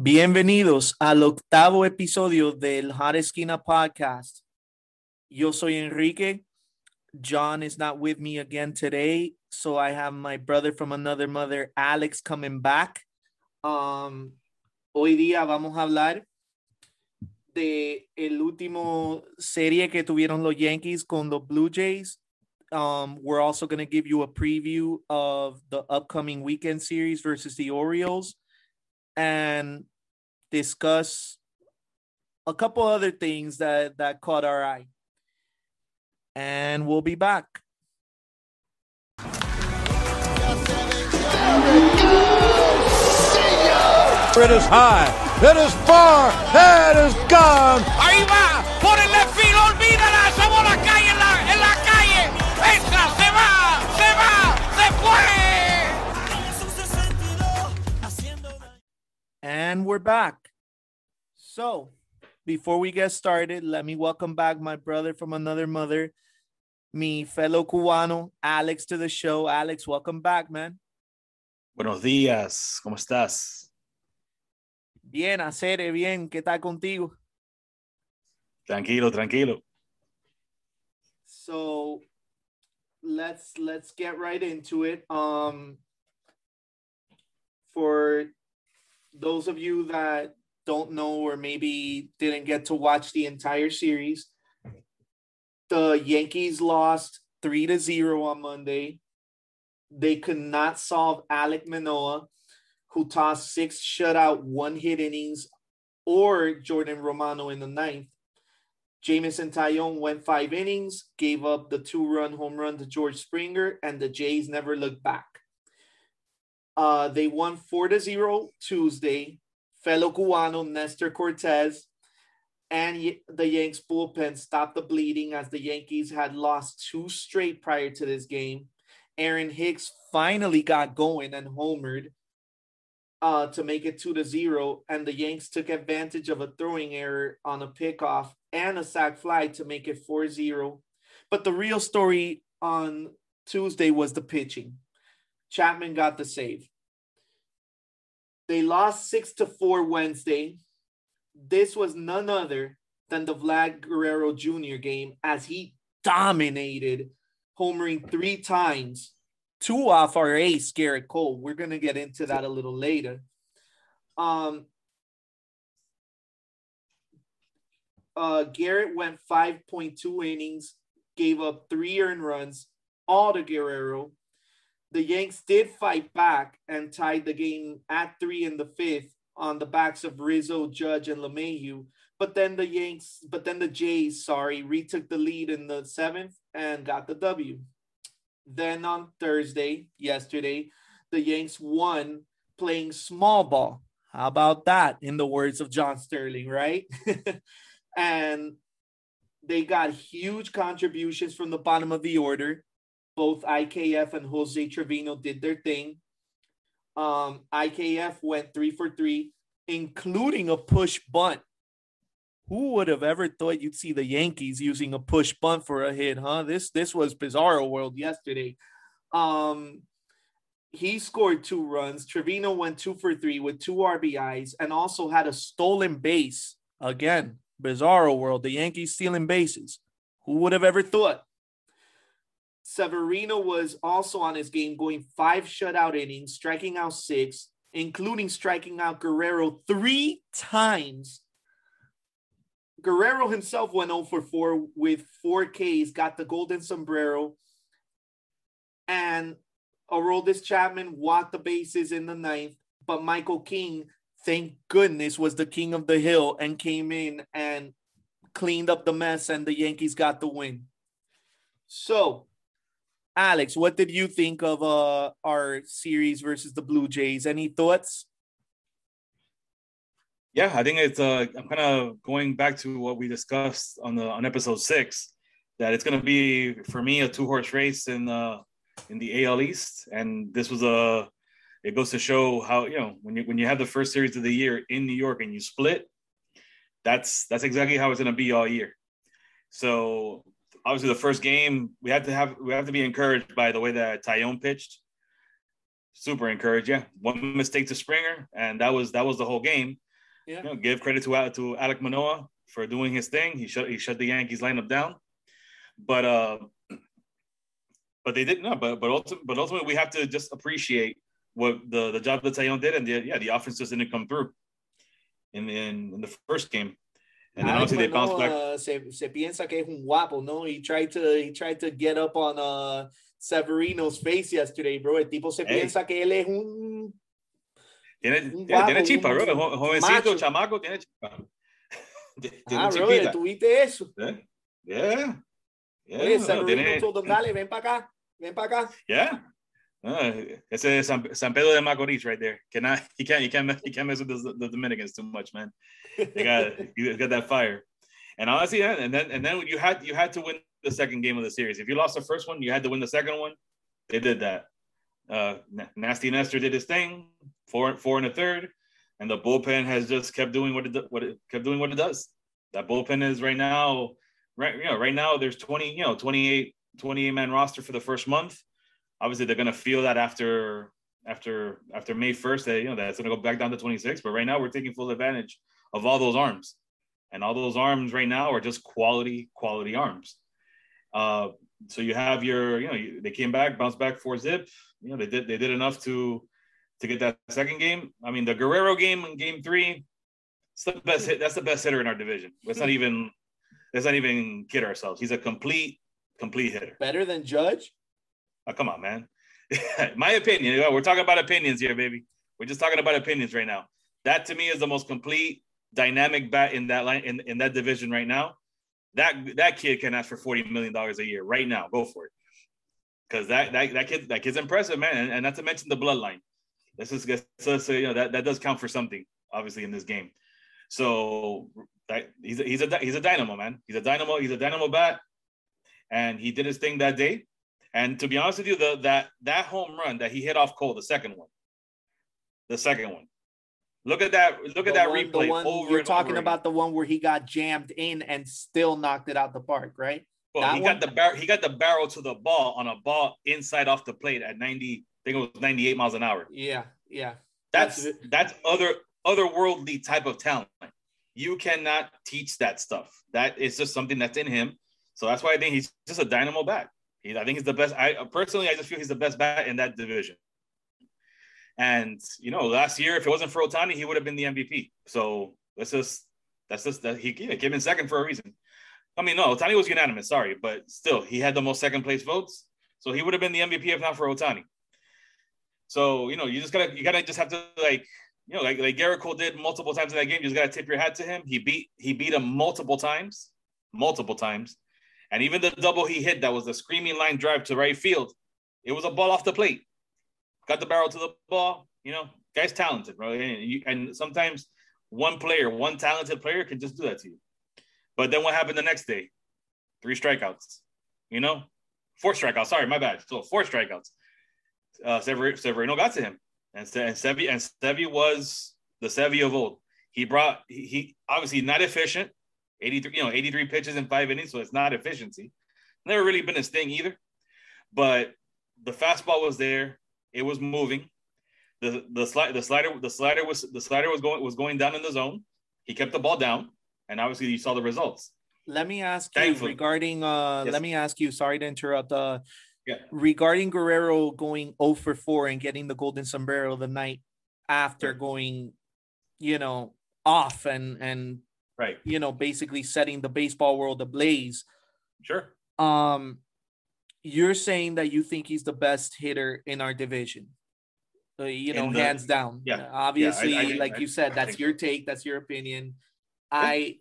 Bienvenidos al octavo episodio del Hot Esquina podcast. Yo soy Enrique. John is not with me again today, so I have my brother from another mother, Alex, coming back. Um, hoy día vamos a hablar de el último serie que tuvieron los Yankees con los Blue Jays. Um, we're also going to give you a preview of the upcoming weekend series versus the Orioles and discuss a couple other things that that caught our eye. And we'll be back. It is high. It is far. It is gone. And we're back. So, before we get started, let me welcome back my brother from another mother, me fellow cubano, Alex, to the show. Alex, welcome back, man. Buenos días, ¿cómo estás? Bien, Acere, bien, ¿qué tal contigo? Tranquilo, tranquilo. So, let's let's get right into it. Um, for those of you that don't know or maybe didn't get to watch the entire series, the Yankees lost three to zero on Monday. They could not solve Alek Manoah, who tossed six shutout, one hit innings, or Jordan Romano in the ninth. Jameson Taillon went five innings, gave up the two run home run to George Springer, and the Jays never looked back. Uh, they won four to zero Tuesday. Fellow Cubano Nestor Cortes and the Yanks bullpen stopped the bleeding as the Yankees had lost two straight prior to this game. Aaron Hicks finally got going and homered uh, to make it two to zero, and the Yanks took advantage of a throwing error on a pickoff and a sac fly to make it 4-0. But the real story on Tuesday was the pitching. Chapman got the save. They lost six to four Wednesday. This was none other than the Vlad Guerrero Jr. game as he dominated, homering three times, two off our ace, Gerrit Cole. We're gonna get into that a little later. Um, uh, Gerrit went 5.2 innings, gave up three earned runs, all to Guerrero. The Yanks did fight back and tied the game at three in the fifth on the backs of Rizzo, Judge, and LeMahieu. But then the Yanks, but then the Jays, sorry, retook the lead in the seventh and got the W. Then on Thursday, yesterday, the Yanks won playing small ball. How about that, in the words of John Sterling, right? and they got huge contributions from the bottom of the order. Both IKF and Jose Trevino did their thing. Um, IKF went three for three, including a push bunt. Who would have ever thought you'd see the Yankees using a push bunt for a hit, huh? This this was bizarro world yesterday. Um, he scored two runs. Trevino went two for three with two RBIs and also had a stolen base. Again, bizarro world. The Yankees stealing bases. Who would have ever thought? Severino was also on his game, going five shutout innings, striking out six, including striking out Guerrero three times. Guerrero himself went 0 for 4 with four Ks, got the golden sombrero, and Aroldis Chapman walked the bases in the ninth. But Michael King, thank goodness, was the king of the hill and came in and cleaned up the mess, and the Yankees got the win. So, Alex, what did you think of uh, our series versus the Blue Jays? Any thoughts? Yeah, I think it's uh I'm kind of going back to what we discussed on the on episode 6 that it's going to be for me a two horse race in uh in the AL East and this was a it goes to show how you know when you when you have the first series of the year in New York and you split that's that's exactly how it's going to be all year. So obviously the first game we have to have we have to be encouraged by the way that Taillon pitched. Super encouraged, yeah. One mistake to Springer, and that was that was the whole game. Yeah. You know, give credit to to Alek Manoah for doing his thing. He shut he shut the Yankees lineup down. But uh, but they didn't. No, but but ultimately, but ultimately, we have to just appreciate what the the job that Taillon did, and the, yeah, the offense just didn't come through in in, in the first game. And then Alex obviously they bounced back. Manoah se, se piensa que es un guapo, no? He tried to he tried to get up on uh Severino's face yesterday, bro. El tipo se Hey. piensa que él es un Tiene, un tiene, tiene guapo, chispa, bro. Jo- Jovencito, macho. chamaco, tiene chispa. Tiene Ah, bro, chispita. ¿tuviste eso? Yeah. Yeah. Yeah. Oye, no, Severino tiene- told him, dale, ven para acá, ven para acá. Yeah. Uh, ese es San, San Pedro de Macorís right there. Cannot he can't he can't he can't mess with the, the Dominicans too much, man. They got you got that fire. And honestly, yeah, and then and then you had you had to win the second game of the series. If you lost the first one, you had to win the second one. They did that. Uh, Nasty Nestor did his thing, four four and a third, and the bullpen has just kept doing what it what it kept doing what it does. That bullpen is right now, right you know right now there's 20 you know 28 28 man roster for the first month. Obviously, they're gonna feel that after after after May 1st that you know that's gonna go back down to 26. But right now we're taking full advantage of all those arms. And all those arms right now are just quality, quality arms. Uh, so you have your, you know, you, they came back, bounced back four zip. You know, they did they did enough to to get that second game. I mean, the Guerrero game in game three, it's the best hit. That's the best hitter in our division. Let's not even let's not even kid ourselves. He's a complete, complete hitter. Better than Judge? Oh, come on, man. My opinion. We're talking about opinions here, baby. We're just talking about opinions right now. That to me is the most complete dynamic bat in that line in, in that division right now. That that kid can ask for forty million dollars a year right now. Go for it, because that that that kid that kid's impressive, man. And, and not to mention the bloodline. This is so, so you know that that does count for something, obviously in this game. So that he's a, he's a he's a dynamo, man. He's a dynamo. He's a dynamo bat, and he did his thing that day. And to be honest with you, the that that home run that he hit off Cole, the second one, the second one. Look at that! Look at that one- replay The one over you're talking over about the one where he got jammed in and still knocked it out the park, right? Well, that he one? got the barrel. He got the barrel to the ball on a ball inside off the plate at ninety. I think it was ninety-eight miles an hour. Yeah, yeah. That's That's that's other otherworldly type of talent. You cannot teach that stuff. That is just something that's in him. So that's why I think he's just a dynamo bat. He, I think he's the best. I uh, personally, I just feel he's the best bat in that division. And you know, last year, if it wasn't for Ohtani, he would have been the MVP. So let's just that's just that he yeah, came in second for a reason. I mean, no, Ohtani was unanimous. Sorry, but still, he had the most second place votes, so he would have been the MVP if not for Ohtani. So you know, you just gotta you gotta just have to like you know like like Gerrit Cole did multiple times in that game. You just gotta tip your hat to him. He beat he beat him multiple times, multiple times, and even the double he hit that was a screaming line drive to right field. It was a ball off the plate. Got the barrel to the ball. You know, guy's talented, bro. And, you, and sometimes one player, one talented player, can just do that to you. But then what happened the next day? Three strikeouts. You know, four strikeouts. Sorry, my bad. So four strikeouts. Uh, Sever- Severino got to him, and and Sevi and Sevi was the Sevi of old. He brought he, he obviously not efficient. 83, you know, 83 pitches in five innings, so it's not efficiency. Never really been his thing either. But the fastball was there. It was moving. The the slide the slider the slider was the slider was going was going down in the zone. He kept the ball down, and obviously you saw the results. Let me ask you regarding uh Yes. let me ask you, sorry to interrupt. Uh Yeah. regarding Guerrero going 0 for 4 and getting the golden sombrero the night after going, you know, off and and Right. you know, basically setting the baseball world ablaze. Sure. Um you're saying that you think he's the best hitter in our division. Uh, you know, the- hands down. yeah, Obviously, I- like I- you said, I that's your take, that's your opinion. I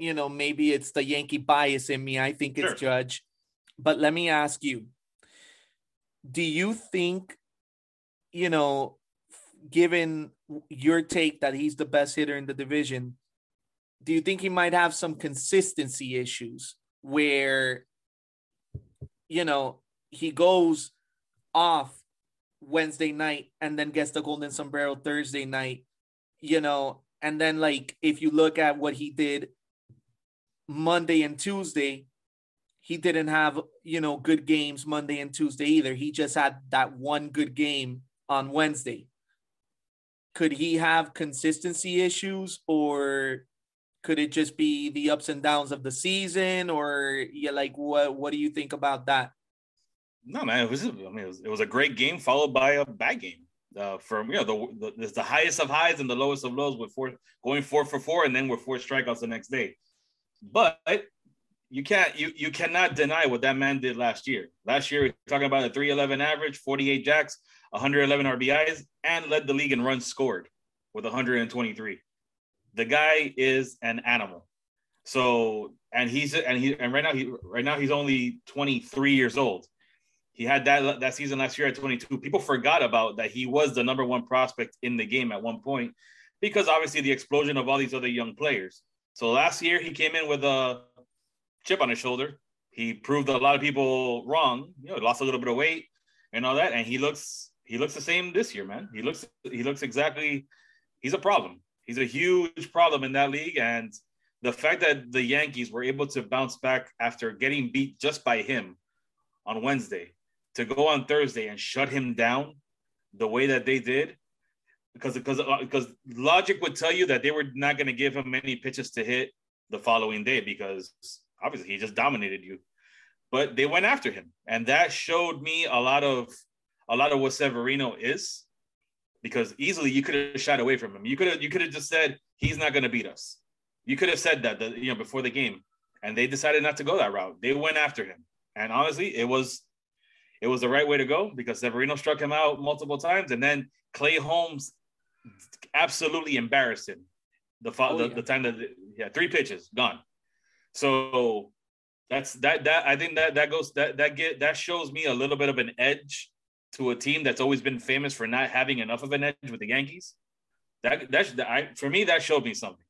you know, maybe it's the Yankee bias in me. I think it's Sure. Judge. But let me ask you, do you think, you know, given your take that he's the best hitter in the division, do you think he might have some consistency issues where, you know, he goes off Wednesday night and then gets the golden sombrero Thursday night, you know, and then like if you look at what he did Monday and Tuesday, he didn't have, you know, good games Monday and Tuesday either. He just had that one good game on Wednesday. could he have consistency issues or could it just be the ups and downs of the season or yeah like what what do you think about that No, man, it was. I mean, it was, it was a great game followed by a bad game. Uh, from you know the, the the highest of highs and the lowest of lows with four going four for four and then with four strikeouts the next day. But you can't you you cannot deny what that man did last year. Last year, we're talking about a 311 average, 48 jacks, 111 RBIs, and led the league in runs scored with 123. The guy is an animal. So and he's and he and right now he right now he's only 23 years old. He had that that season last year at 22. People forgot about that he was the number one prospect in the game at one point because obviously the explosion of all these other young players. So last year he came in with a chip on his shoulder. He proved a lot of people wrong. You know, lost a little bit of weight and all that, and he looks he looks the same this year, man. He looks he looks exactly. He's a problem. He's a huge problem in that league, and the fact that the Yankees were able to bounce back after getting beat just by him on Wednesday to go on Thursday and shut him down the way that they did because because because uh, logic would tell you that they were not going to give him many pitches to hit the following day because obviously he just dominated you. But they went after him and that showed me a lot of a lot of what Severino is because easily you could have shied away from him you could have you could have just said he's not going to beat us you could have said that the, you know before the game and they decided not to go that route they went after him and honestly it was it was the right way to go because Severino struck him out multiple times, and then Clay Holmes absolutely embarrassed him. The oh, the, yeah. the time that yeah, three pitches gone. So that's that that I think that that goes that that get that shows me a little bit of an edge to a team that's always been famous for not having enough of an edge with the Yankees. That that's that, I, for me that showed me something.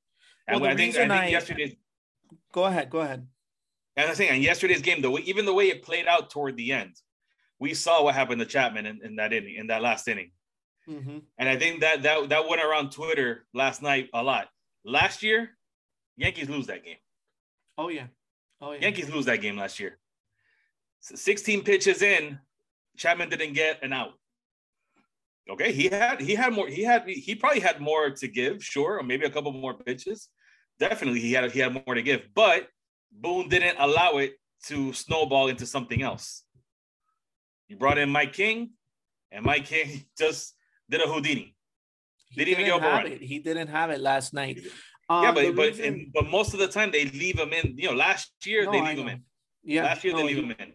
And well, I think I think I, yesterday's. Go ahead. Go ahead. And I think in yesterday's game, the way, even the way it played out toward the end, we saw what happened to Chapman in, in that inning, in that last inning. Mm-hmm. And I think that that that went around Twitter last night a lot. Last year, Yankees lose that game. Oh yeah, oh yeah. Yankees lose that game last year. 16 pitches in, Chapman didn't get an out. Okay, he had he had more. He had he probably had more to give, sure, or maybe a couple more pitches. Definitely, he had he had more to give, but Boone didn't allow it to snowball into something else. You brought in Mike King, and Mike King just did a Houdini. He didn't, didn't have it. He didn't have it last night. Um, yeah, but but reason... but most of the time they leave him in. You know, last year no, they leave him in. Yeah, last year no, they leave him in.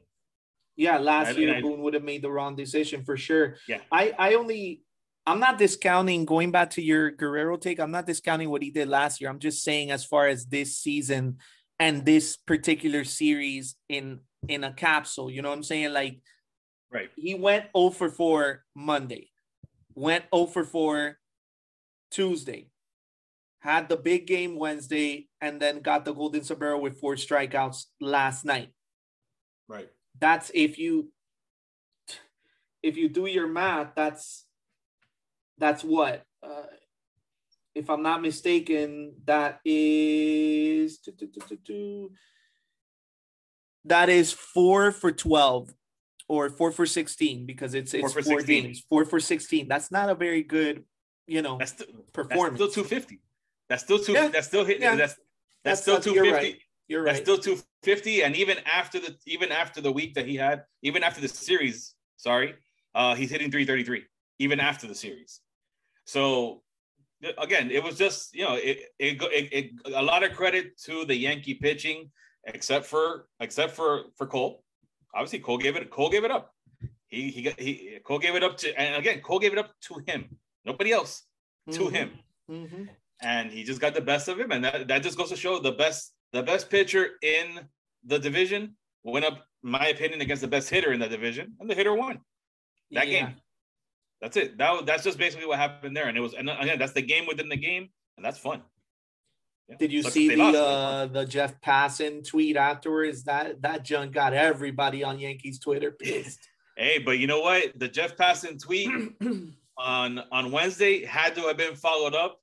Yeah, last year Boone would have made the wrong decision for sure. Yeah, I I only I'm not discounting going back to your Guerrero take. I'm not discounting what he did last year. I'm just saying as far as this season and this particular series in in a capsule. You know what I'm saying? Like Right. He went 0 for 4 Monday, went 0 for 4 Tuesday, had the big game Wednesday, and then got the Golden Sombrero with four strikeouts last night. Right. That's if you if you do your math, that's that's what uh, if I'm not mistaken, that is that is four for 12 or four for 16 because it's it's four, four games. Four for 16. That's not a very good, you know, that's still, performance. That's still 250. That's still two. Yeah. That's still hitting. Yeah. That's, that's, that's still 250. Right. You're right. That's still 250. And even after the even after the week that he had, even after the series, sorry, uh, he's hitting 333, even after the series. So again, it was just, you know, it, it, it, it a lot of credit to the Yankee pitching, except for except for for Cole obviously Cole gave it Cole gave it up. He he got he Cole gave it up to and again Cole gave it up to him, nobody else, to mm-hmm. him. Mm-hmm. And he just got the best of him, and that, that just goes to show the best the best pitcher in the division went up, my opinion, against the best hitter in the division, and the hitter won that yeah. game. That's it. That that's just basically what happened there, and it was and again that's the game within the game, and that's fun. Did you see the uh, the Jeff Passan tweet afterwards? That that junk got everybody on Yankees Twitter pissed. Hey, but you know what? The Jeff Passan tweet on on Wednesday had to have been followed up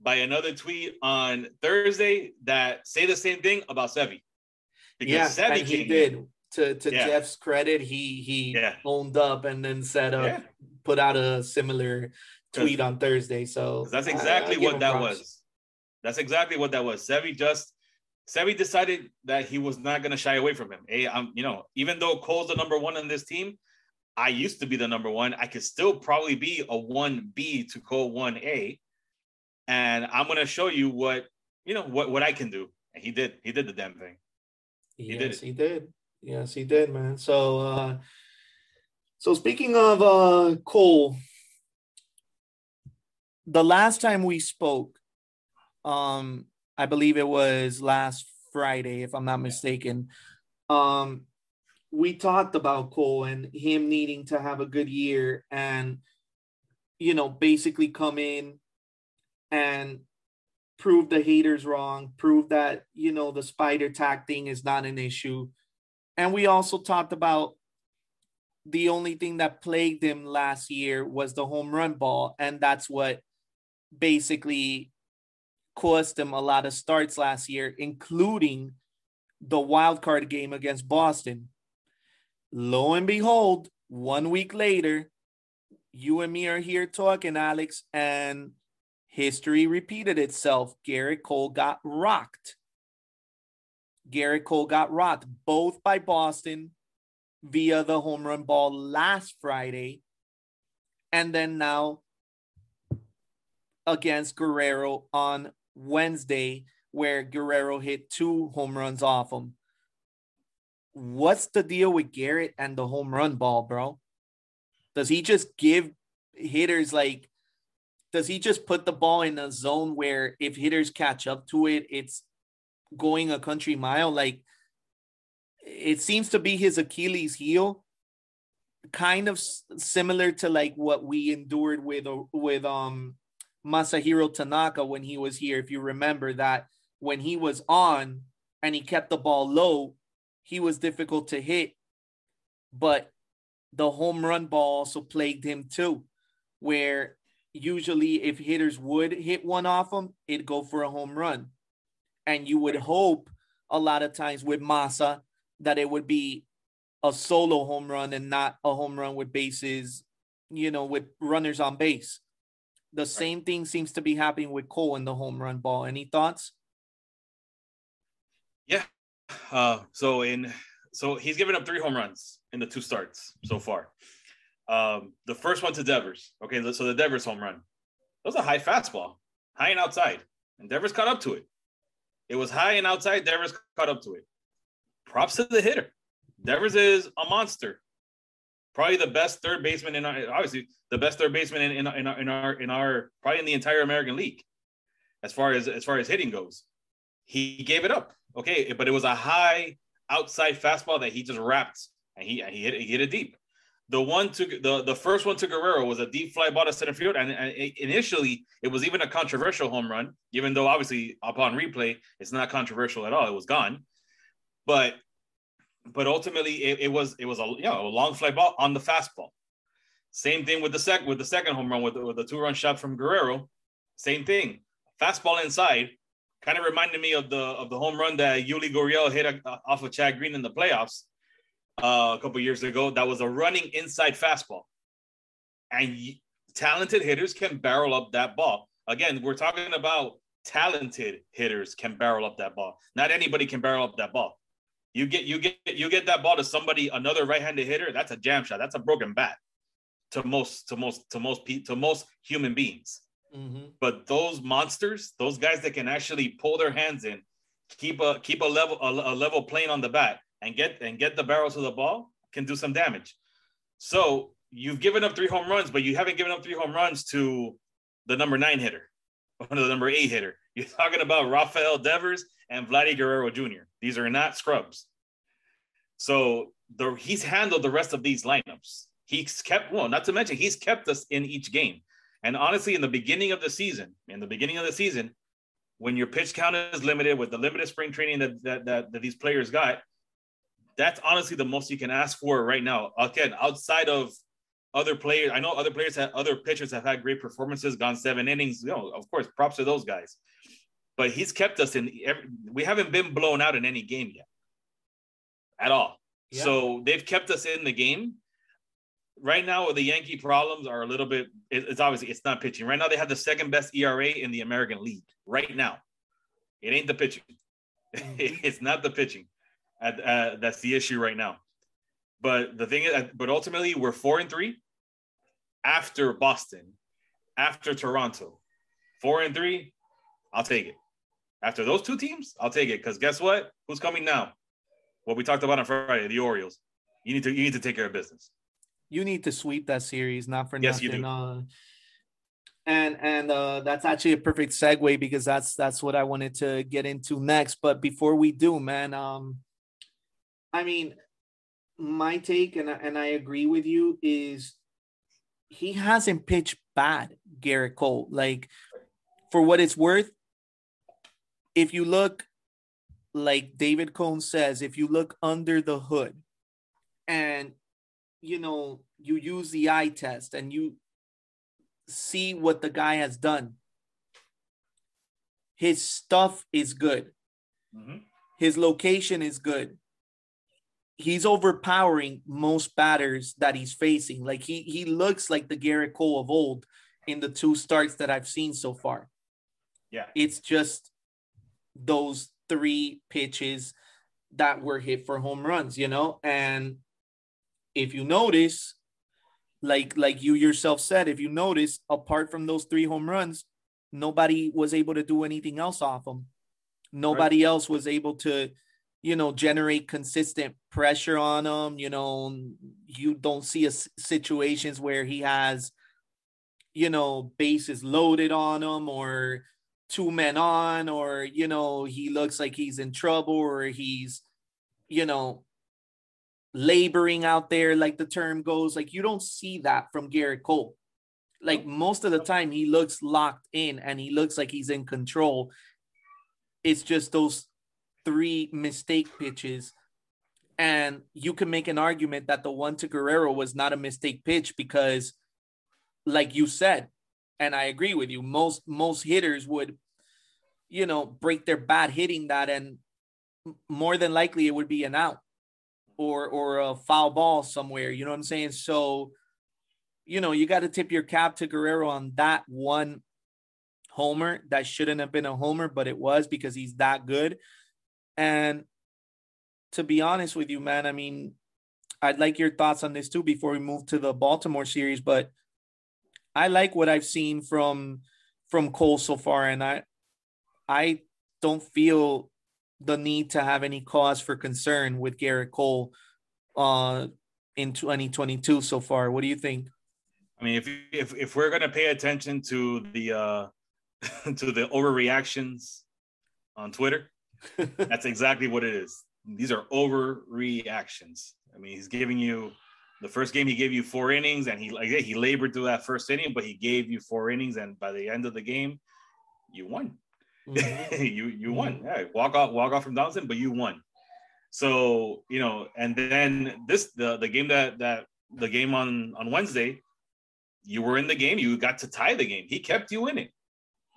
by another tweet on Thursday that say the same thing about Sevi. Because yeah, Sevy he did. In. To to yeah. Jeff's credit, he he yeah. owned up and then said uh, yeah. put out a similar tweet on Thursday. So that's I- I exactly what that props. was. That's exactly what that was. Sevi just Sevi decided that he was not going to shy away from him. Hey, I'm you know even though Cole's the number one on this team, I used to be the number one. I could still probably be a one B to Cole one A, and I'm going to show you what you know what what I can do. And he did. He did the damn thing. He yes, did it. he did. Yes, he did, man. So, uh, so speaking of uh, Cole, the last time we spoke, um, I believe it was last Friday, if I'm not mistaken. Um, we talked about Cole and him needing to have a good year and, you know, basically come in and prove the haters wrong, prove that, you know, the spider tack thing is not an issue. And we also talked about the only thing that plagued him last year was the home run ball. And that's what basically cost him a lot of starts last year, including the wild card game against Boston. Lo and behold, one week later, you and me are here talking, Alex, and history repeated itself. Gerrit Cole got rocked. Gerrit Cole got rocked both by Boston via the home run ball last Friday, and then now against Guerrero on Wednesday, where Guerrero hit two home runs off him. What's the deal with Gerrit and the home run ball, bro? Does he just give hitters like does he just put the ball in a zone where if hitters catch up to it, it's going a country mile? Like it seems to be his Achilles heel, kind of similar to like what we endured with uh, with um Masahiro Tanaka when he was here. If you remember that when he was on and he kept the ball low, he was difficult to hit, but the home run ball also plagued him too, where usually if hitters would hit one off him, it'd go for a home run. And you would hope a lot of times with Masa that it would be a solo home run and not a home run with bases, you know, with runners on base. The same thing seems to be happening with Cole in the home run ball. Any thoughts? Yeah. Uh, so in so he's given up three home runs in the two starts so far. Um, the first one to Devers. Okay, so the Devers home run. That was a high fastball, high and outside, and Devers caught up to it. It was high and outside. Devers caught up to it. Props to the hitter. Devers is a monster. Probably the best third baseman in our, obviously the best third baseman in, in, in our in our in our probably in the entire American League, as far as as far as hitting goes. He gave it up. Okay, but it was a high outside fastball that he just wrapped and he he hit he hit it deep. The one to the the first one to Guerrero was a deep fly ball to center field, and, and initially it was even a controversial home run, even though obviously upon replay it's not controversial at all. It was gone, but but ultimately it, it was it was a you know a long fly ball on the fastball. Same thing with the sec with the second home run with the, with the two run shot from Guerrero. Same thing, fastball inside. Kind of reminded me of the of the home run that Yuli Gurriel hit uh, off of Chad Green in the playoffs uh, a couple years ago. That was a running inside fastball, and y- talented hitters can barrel up that ball. Again, we're talking about talented hitters can barrel up that ball. Not anybody can barrel up that ball. You get you get you get that ball to somebody another right-handed hitter. That's a jam shot. That's a broken bat to most to most to most pe- to most human beings. Mm-hmm. But those monsters, those guys that can actually pull their hands in, keep a keep a level a, a level plane on the bat, and get and get the barrel to the ball, can do some damage. So you've given up three home runs, but you haven't given up three home runs to the number nine hitter, or the number eight hitter. You're talking about Rafael Devers and Vladdy Guerrero Jr. These are not scrubs. So the he's handled the rest of these lineups. He's kept well, not to mention he's kept us in each game. And honestly, in the beginning of the season, in the beginning of the season, when your pitch count is limited with the limited spring training that that, that, that these players got, that's honestly the most you can ask for right now. Again, outside of other players, I know other players have other pitchers have had great performances, gone seven innings. You know, of course, props to those guys. But he's kept us in. Every, we haven't been blown out in any game yet, at all. Yeah. So they've kept us in the game. right now the Yankee problems are a little bit. it- It's obviously it's not pitching. Right now they have the second best ERA in the American League. Right now, it ain't the pitching. Mm-hmm. it's not the pitching. At- uh, that's the issue right now. But the thing is, but ultimately we're four and three after Boston, after Toronto, four and three. I'll take it. After those two teams, I'll take it. Because guess what? Who's coming now? What we talked about on Friday, the Orioles. You need to you need to take care of business. you need to sweep that series, not for Yes, you nothing. do. Uh, and and uh, that's actually a perfect segue because that's that's what I wanted to get into next. But before we do, man, um, I mean, my take and I- and I agree with you is he hasn't pitched bad, Gerrit Cole. Like for what it's worth, if you look, like David Cone says, if you look under the hood, and you know you use the eye test and you see what the guy has done his stuff is good Mhm. his location is good he's overpowering most batters that he's facing. Like he he looks like the Gerrit Cole of old in the two starts that I've seen so far. Yeah. it's just those three pitches that were hit for home runs you know? And if you notice like like you yourself said if you notice apart from those three home runs nobody was able to do anything else off them nobody else was able to you know generate consistent pressure on him you know you don't see a situations where he has you know bases loaded on him or two men on or you know he looks like he's in trouble or he's you know laboring out there like the term goes. Like you don't see that from Gerrit Cole. Like most of the time he looks locked in and he looks like he's in control. It's just those three mistake pitches and you can make an argument that the one to Guerrero was not a mistake pitch because like you said and I agree with you most most hitters would you know break their bat hitting that and more than likely it would be an out or or a foul ball somewhere you know what I'm saying? So you know you got to tip your cap to Guerrero on that one homer that shouldn't have been a homer but it was because he's that good and to be honest with you man I mean I'd like your thoughts on this too before we move to the Baltimore series but I like what I've seen from from Cole so far, and I I don't feel the need to have any cause for concern with Gerrit Cole uh in 2022 so far. What do you think? I mean, if if if we're gonna pay attention to the uh to the overreactions on Twitter, that's exactly what it is. These are overreactions. I mean, he's giving you the first game he gave you four innings, and he like he labored through that first inning, but he gave you four innings, and by the end of the game, you won. Mm-hmm. you you won. Mm-hmm. Yeah, walk off walk off from Donaldson, but you won. So you know, and then this the the game that that the game on on Wednesday, you were in the game. You got to tie the game. He kept you in it.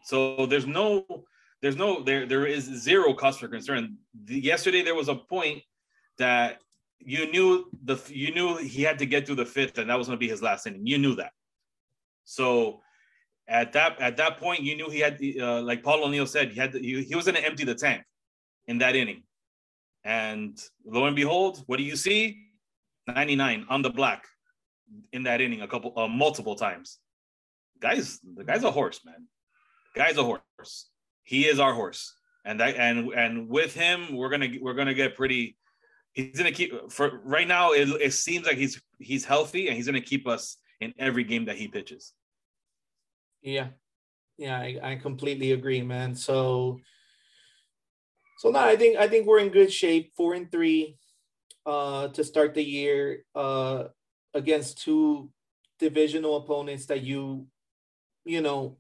So there's no there's no there there is zero cause for concern. The, yesterday there was a point that you knew the you knew he had to get through the fifth, and that was going to be his last inning. You knew that. So at that at that point, you knew he had uh, like Paul O'Neill said, he had to, he, he was going to empty the tank in that inning. And lo and behold, what do you see? 99 on the black in that inning a couple uh, multiple times. Guys, the guy's a horse, man. Guy's a horse. He is our horse. And that and and with him, we're gonna we're gonna get pretty. He's gonna keep for right now. It, it seems like he's he's healthy and he's gonna keep us in every game that he pitches. Yeah. Yeah, I, I completely agree, man. So so no, I think I think we're in good shape. Four and three uh to start the year uh against two divisional opponents that you you know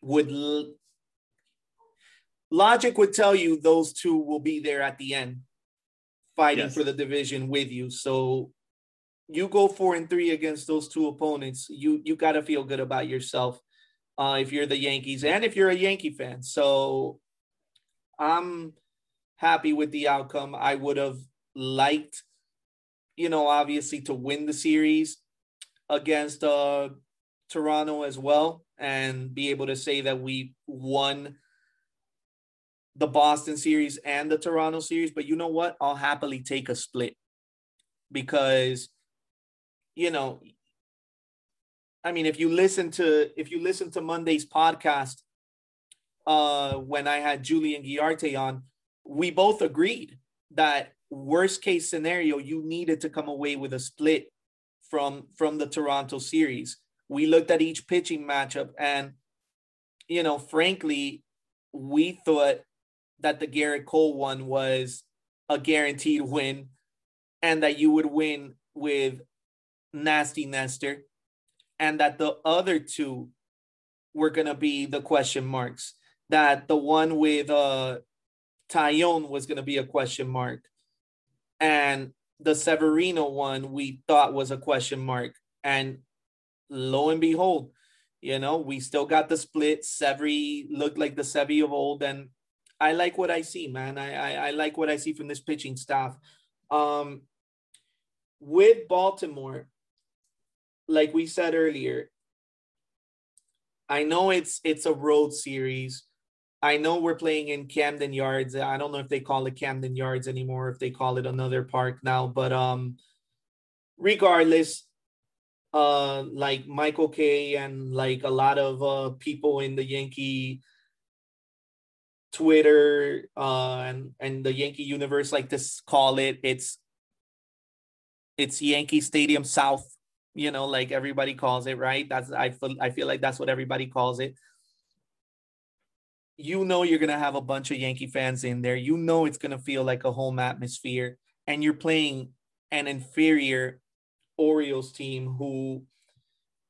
would logic would tell you those two will be there at the end fighting Yes. for the division with you. So you go four and three against those two opponents, you you got to feel good about yourself uh, if you're the Yankees and if you're a Yankee fan. So I'm happy with the outcome. I would have liked, you know, obviously to win the series against uh, Toronto as well and be able to say that we won the Boston series and the Toronto series. But you know what? I'll happily take a split because, you know, I mean, if you listen to if you listen to Monday's podcast, uh, when I had Julian Guillarte on, we both agreed that worst case scenario, you needed to come away with a split from from the Toronto series. We looked at each pitching matchup, and you know, frankly, we thought that the Gerrit Cole one was a guaranteed win, and that you would win with Nasty Nestor, and that the other two were gonna be the question marks. That the one with uh Taillon was gonna be a question mark and the Severino one we thought was a question mark. And lo and behold, you know, we still got the split. Severi looked like the Sevy of old. And I like what I see, man. I, I, I like what I see from this pitching staff. Um, with Baltimore, like we said earlier, I know it's it's a road series. I know we're playing in Camden Yards. I don't know if they call it Camden Yards anymore, if they call it another park now, but um regardless, uh like Michael Kay and like a lot of uh people in the Yankee Twitter uh and and the Yankee universe like to call it it's it's Yankee Stadium South, you know, like everybody calls it, right? That's I feel I feel like that's what everybody calls it you know you're to have a bunch of Yankee fans in there. You know it's to feel like a home atmosphere. And you're playing an inferior Orioles team who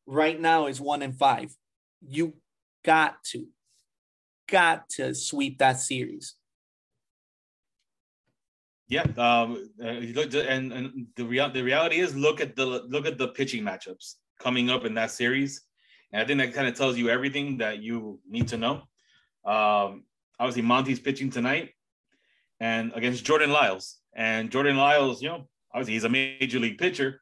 right now is one and five. You got to, got to sweep that series. Yeah, um, uh, and and the the reality is look at the look at the pitching matchups coming up in that series, and I think that kind of tells you everything that you need to know. Um, obviously, Monty's pitching tonight and against Jordan Lyles. And Jordan Lyles, you know, obviously he's a major league pitcher,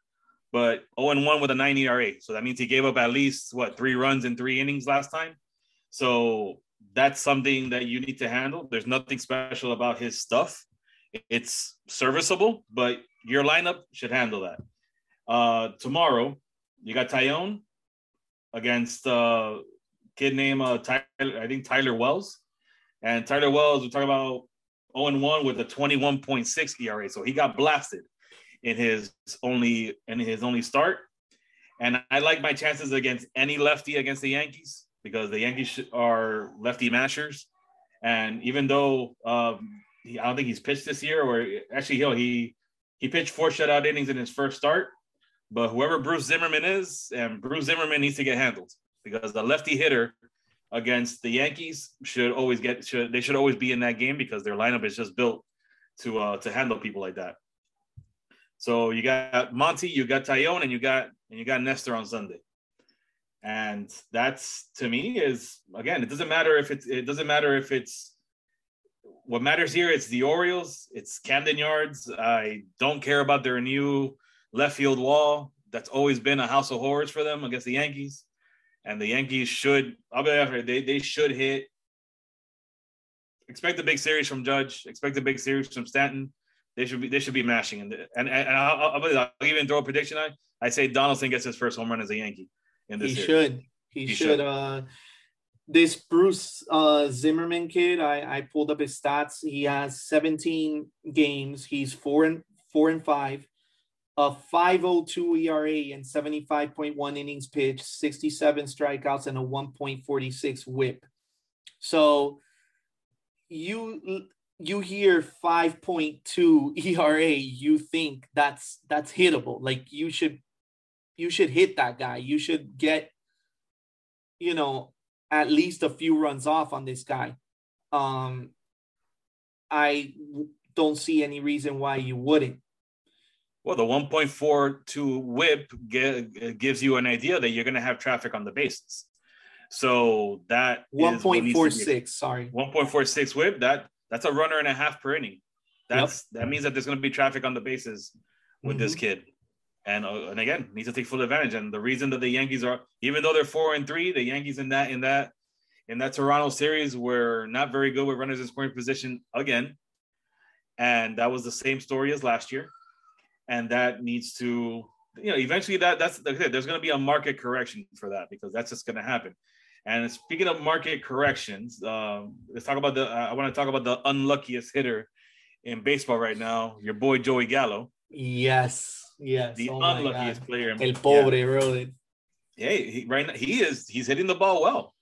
but 0 1 with a 9 ERA. So that means he gave up at least what three runs in three innings last time. So that's something that you need to handle. There's nothing special about his stuff. It's serviceable, but your lineup should handle that. Uh, tomorrow, you got Taillon against uh, kid named uh, Tyler, I think Tyler Wells. And Tyler Wells, we're talking about 0 1 with a 21.6 ERA. So he got blasted in his only in his only start. And I like my chances against any lefty against the Yankees because the Yankees are lefty mashers. And even though um, he, I don't think he's pitched this year, or actually he'll, he he pitched four shutout innings in his first start. But whoever Bruce Zimmermann is, and Bruce Zimmermann needs to get handled because the lefty hitter against the Yankees should always get should they should always be in that game because their lineup is just built to uh to handle people like that. So you got Monty, you got Taillon, and you got and you got Nestor on Sunday. And that's to me is again, it doesn't matter if it's it doesn't matter if it's what matters here. It's the Orioles, it's Camden Yards. I don't care about their new left field wall. That's always been a house of horrors for them against the Yankees and the Yankees should. I'll be after they they should hit. Expect a big series from Judge. Expect a big series from Stanton. They should be they should be mashing. And and, and I'll, I'll, I'll even throw a prediction. I I say Donaldson gets his first home run as a Yankee. In this he series. should. He, he should. should. Uh, this Bruce uh, Zimmermann kid, I, I pulled up his stats. He has 17 games. He's four and four and five a 502 ERA and 75.1 innings pitched, 67 strikeouts, and a 1.46 whip. So you you hear 5.2 ERA, you think that's that's hittable. Like you should you should hit that guy. You should get you know at least a few runs off on this guy. Um I don't see any reason why you wouldn't. Well, the 1.42 whip gives you an idea that you're going to have traffic on the bases. So that 1.46, sorry. 1.46 whip, that that's a runner and a half per inning. That's yep. that means that there's going to be traffic on the bases with this kid. And, uh, and again, needs to take full advantage. And the reason that the Yankees are, even though they're four and three, the Yankees in that in that in that Toronto series were not very good with runners in scoring position again. And that was the same story as last year. And that needs to, you know, eventually that that's there's going to be a market correction for that because that's just going to happen. And speaking of market corrections, um, let's talk about the. I want to talk about the unluckiest hitter in baseball right now. Your boy Joey Gallo. Yes, yes. The Oh unluckiest player. in- El pobre. Yeah, hey, he, right now he is. He's hitting the ball well.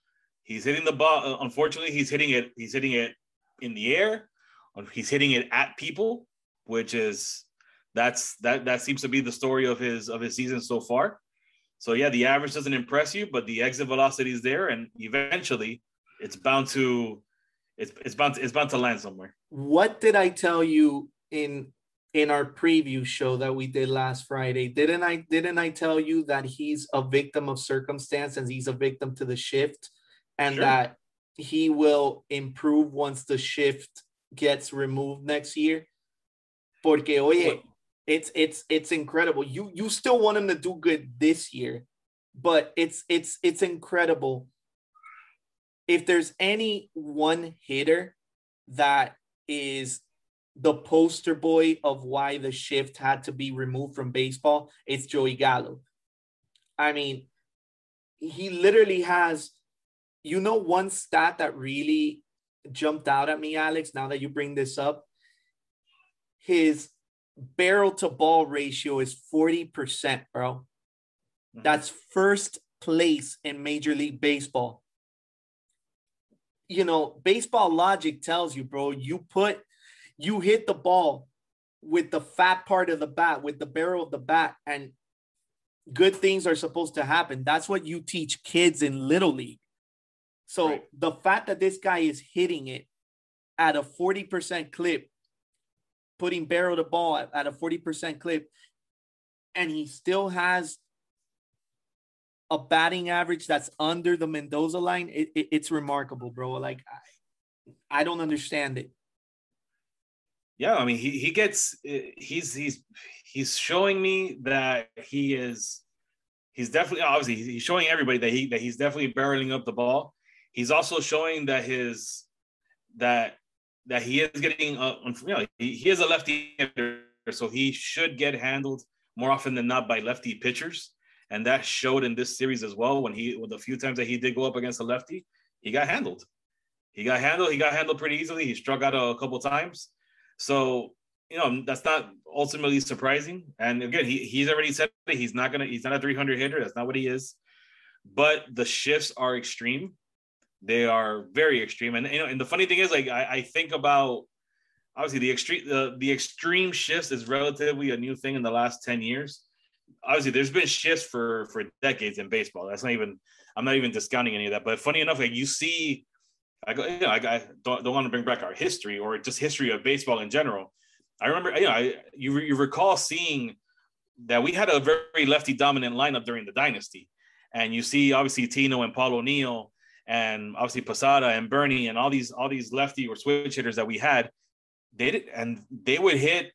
He's hitting the ball. uh, Unfortunately, he's hitting it. He's hitting it in the air. He's hitting it at people, which is that's that that seems to be the story of his of his season so far. So yeah, the average doesn't impress you, but the exit velocity is there, and eventually, it's bound to it's it's bound to, it's bound to land somewhere. What did I tell you in in our preview show that we did last Friday? Didn't I didn't I tell you that he's a victim of circumstance and he's a victim to the shift and Sure. that he will improve once the shift gets removed next year? Porque oye, it's it's it's incredible. You you still want him to do good this year, but it's it's it's incredible. If there's any one hitter that is the poster boy of why the shift had to be removed from baseball, it's Joey Gallo. I mean, he literally has, you know, one stat that really jumped out at me, Alex, now that you bring this up. His barrel to ball ratio is 40%, bro. Mhm. That's first place in Major League Baseball. You know, baseball logic tells you, bro, you put, you hit the ball with the fat part of the bat, with the barrel of the bat, and good things are supposed to happen. That's what you teach kids in Little League. So Right. the fact that this guy is hitting it at a 40% clip, putting barrel to ball at, at a 40% clip, and he still has a batting average that's under the Mendoza line, it, it- it's remarkable, bro. Like, I, I don't understand it. Yeah, I mean, he he gets he's he's he's showing me that he is he's definitely obviously he's- he's showing everybody that he that he's definitely barreling up the ball. He's also showing that his that that he is getting uh, you know he, he is a lefty hitter, so he should get handled more often than not by lefty pitchers, and that showed in this series as well. When he with the few times that he did go up against a lefty, he got handled. He got handled. He got handled pretty easily. He struck out a couple times. So you know that's not ultimately surprising. And again, he he's already said he's not gonna he's not a 300 hitter. That's not what he is. But the shifts are extreme. They are very extreme. And you know, and the funny thing is, like I, I think about obviously the extreme the, the extreme shifts is relatively a new thing in the last 10 years. Obviously, there's been shifts for for decades in baseball. That's not even I'm not even discounting any of that. But funny enough, like you see I go, you know, I, I don't, don't want to bring back our history or just history of baseball in general. I remember, you know, I, you, you recall seeing that we had a very lefty dominant lineup during the dynasty. And you see, obviously, Tino and Paul O'Neill and obviously Posada and Bernie and all these, all these lefty or switch hitters that we had, they did, and they would hit,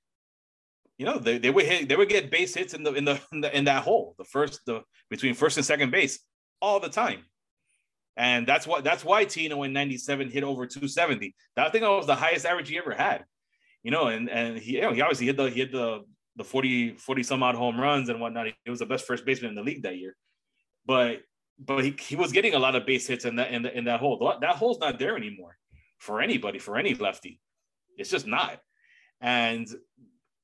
you know, they, they would hit, they would get base hits in the, in the, in, the, in that hole, the first, the between first and second base all the time. And that's what that's why Tino in 97 hit over 270. That I think that was the highest average he ever had. You know, and and he, you know, he obviously hit the he hit the the 40 40 some odd home runs and whatnot. He was the best first baseman in the league that year. But but he, he was getting a lot of base hits in that in, the, in that hole. That hole's not there anymore for anybody, for any lefty. It's just not. And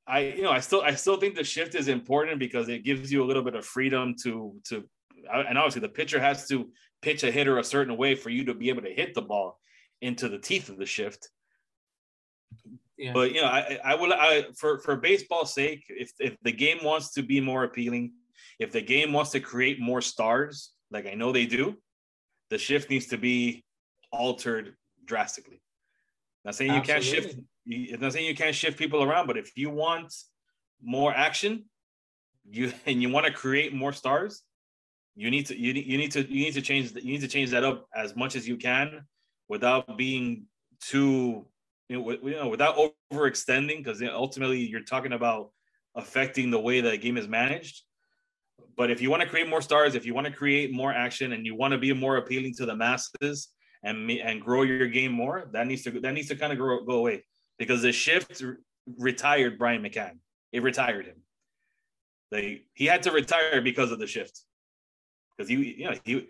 I, you know, I still I still think the shift is important because it gives you a little bit of freedom to to and obviously the pitcher has to pitch a hitter a certain way for you to be able to hit the ball into the teeth of the shift. Yeah. But you know, I, I will I for for baseball's sake, if if the game wants to be more appealing, if the game wants to create more stars, like I know they do, the shift needs to be altered drastically. Not saying you can't shift. It's not saying you can't shift people around, but if you want more action, you and you want to create more stars, you need to you need, you need to you need to change you need to change that up as much as you can without being too you know, you know without overextending because ultimately you're talking about affecting the way the game is managed. But if you want to create more stars, if you want to create more action, and you want to be more appealing to the masses and and grow your game more, that needs to that needs to kind of grow, go away because the shift retired Brian McCann. It retired him. They he had to retire because of the shift. Because he, you know, he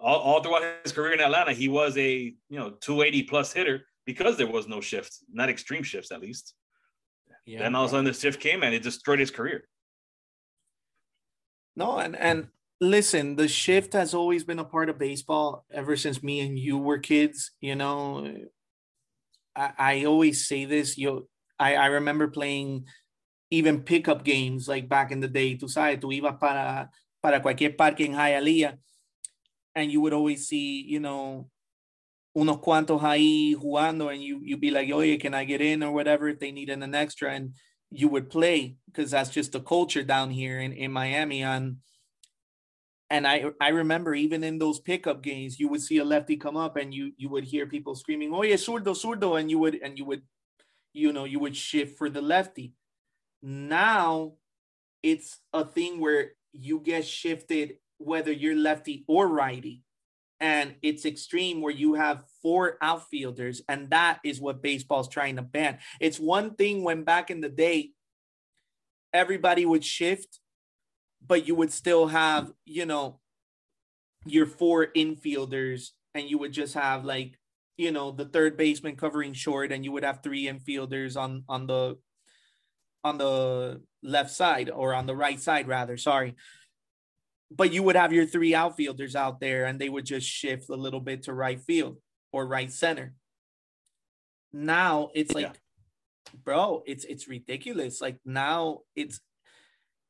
all, all throughout his career in Atlanta, he was a you know 280 plus hitter because there was no shift, not extreme shifts at least. Yeah. Then all of a sudden the shift came and it destroyed his career. No, and and listen, the shift has always been a part of baseball ever since me and you were kids. You know, I, I always say this. You, I, I remember playing even pickup games like back in the day. Tú sabes, tú ibas para para cualquier parque en Hialeah, and you would always see, you know, unos cuantos ahí jugando, and you you'd be like, "Oye, can I get in or whatever?" If they needed an extra, and you would play because that's just the culture down here in, in Miami. On and I I remember even in those pickup games, you would see a lefty come up and you you would hear people screaming, "Oh yeah, zurdo, zurdo," and you would and you would, you know, you would shift for the lefty. Now, it's a thing where you get shifted whether you're lefty or righty, and it's extreme where you have four outfielders, and that is what baseball's trying to ban. It's one thing when back in the day, everybody would shift, but you would still have, you know, your four infielders, and you would just have like, you know, the third baseman covering short, and you would have three infielders on on the on the left side or on the right side rather. Sorry but you would have your three outfielders out there and they would just shift a little bit to right field or right center. Now it's like, yeah. bro, it's it's ridiculous. Like now it's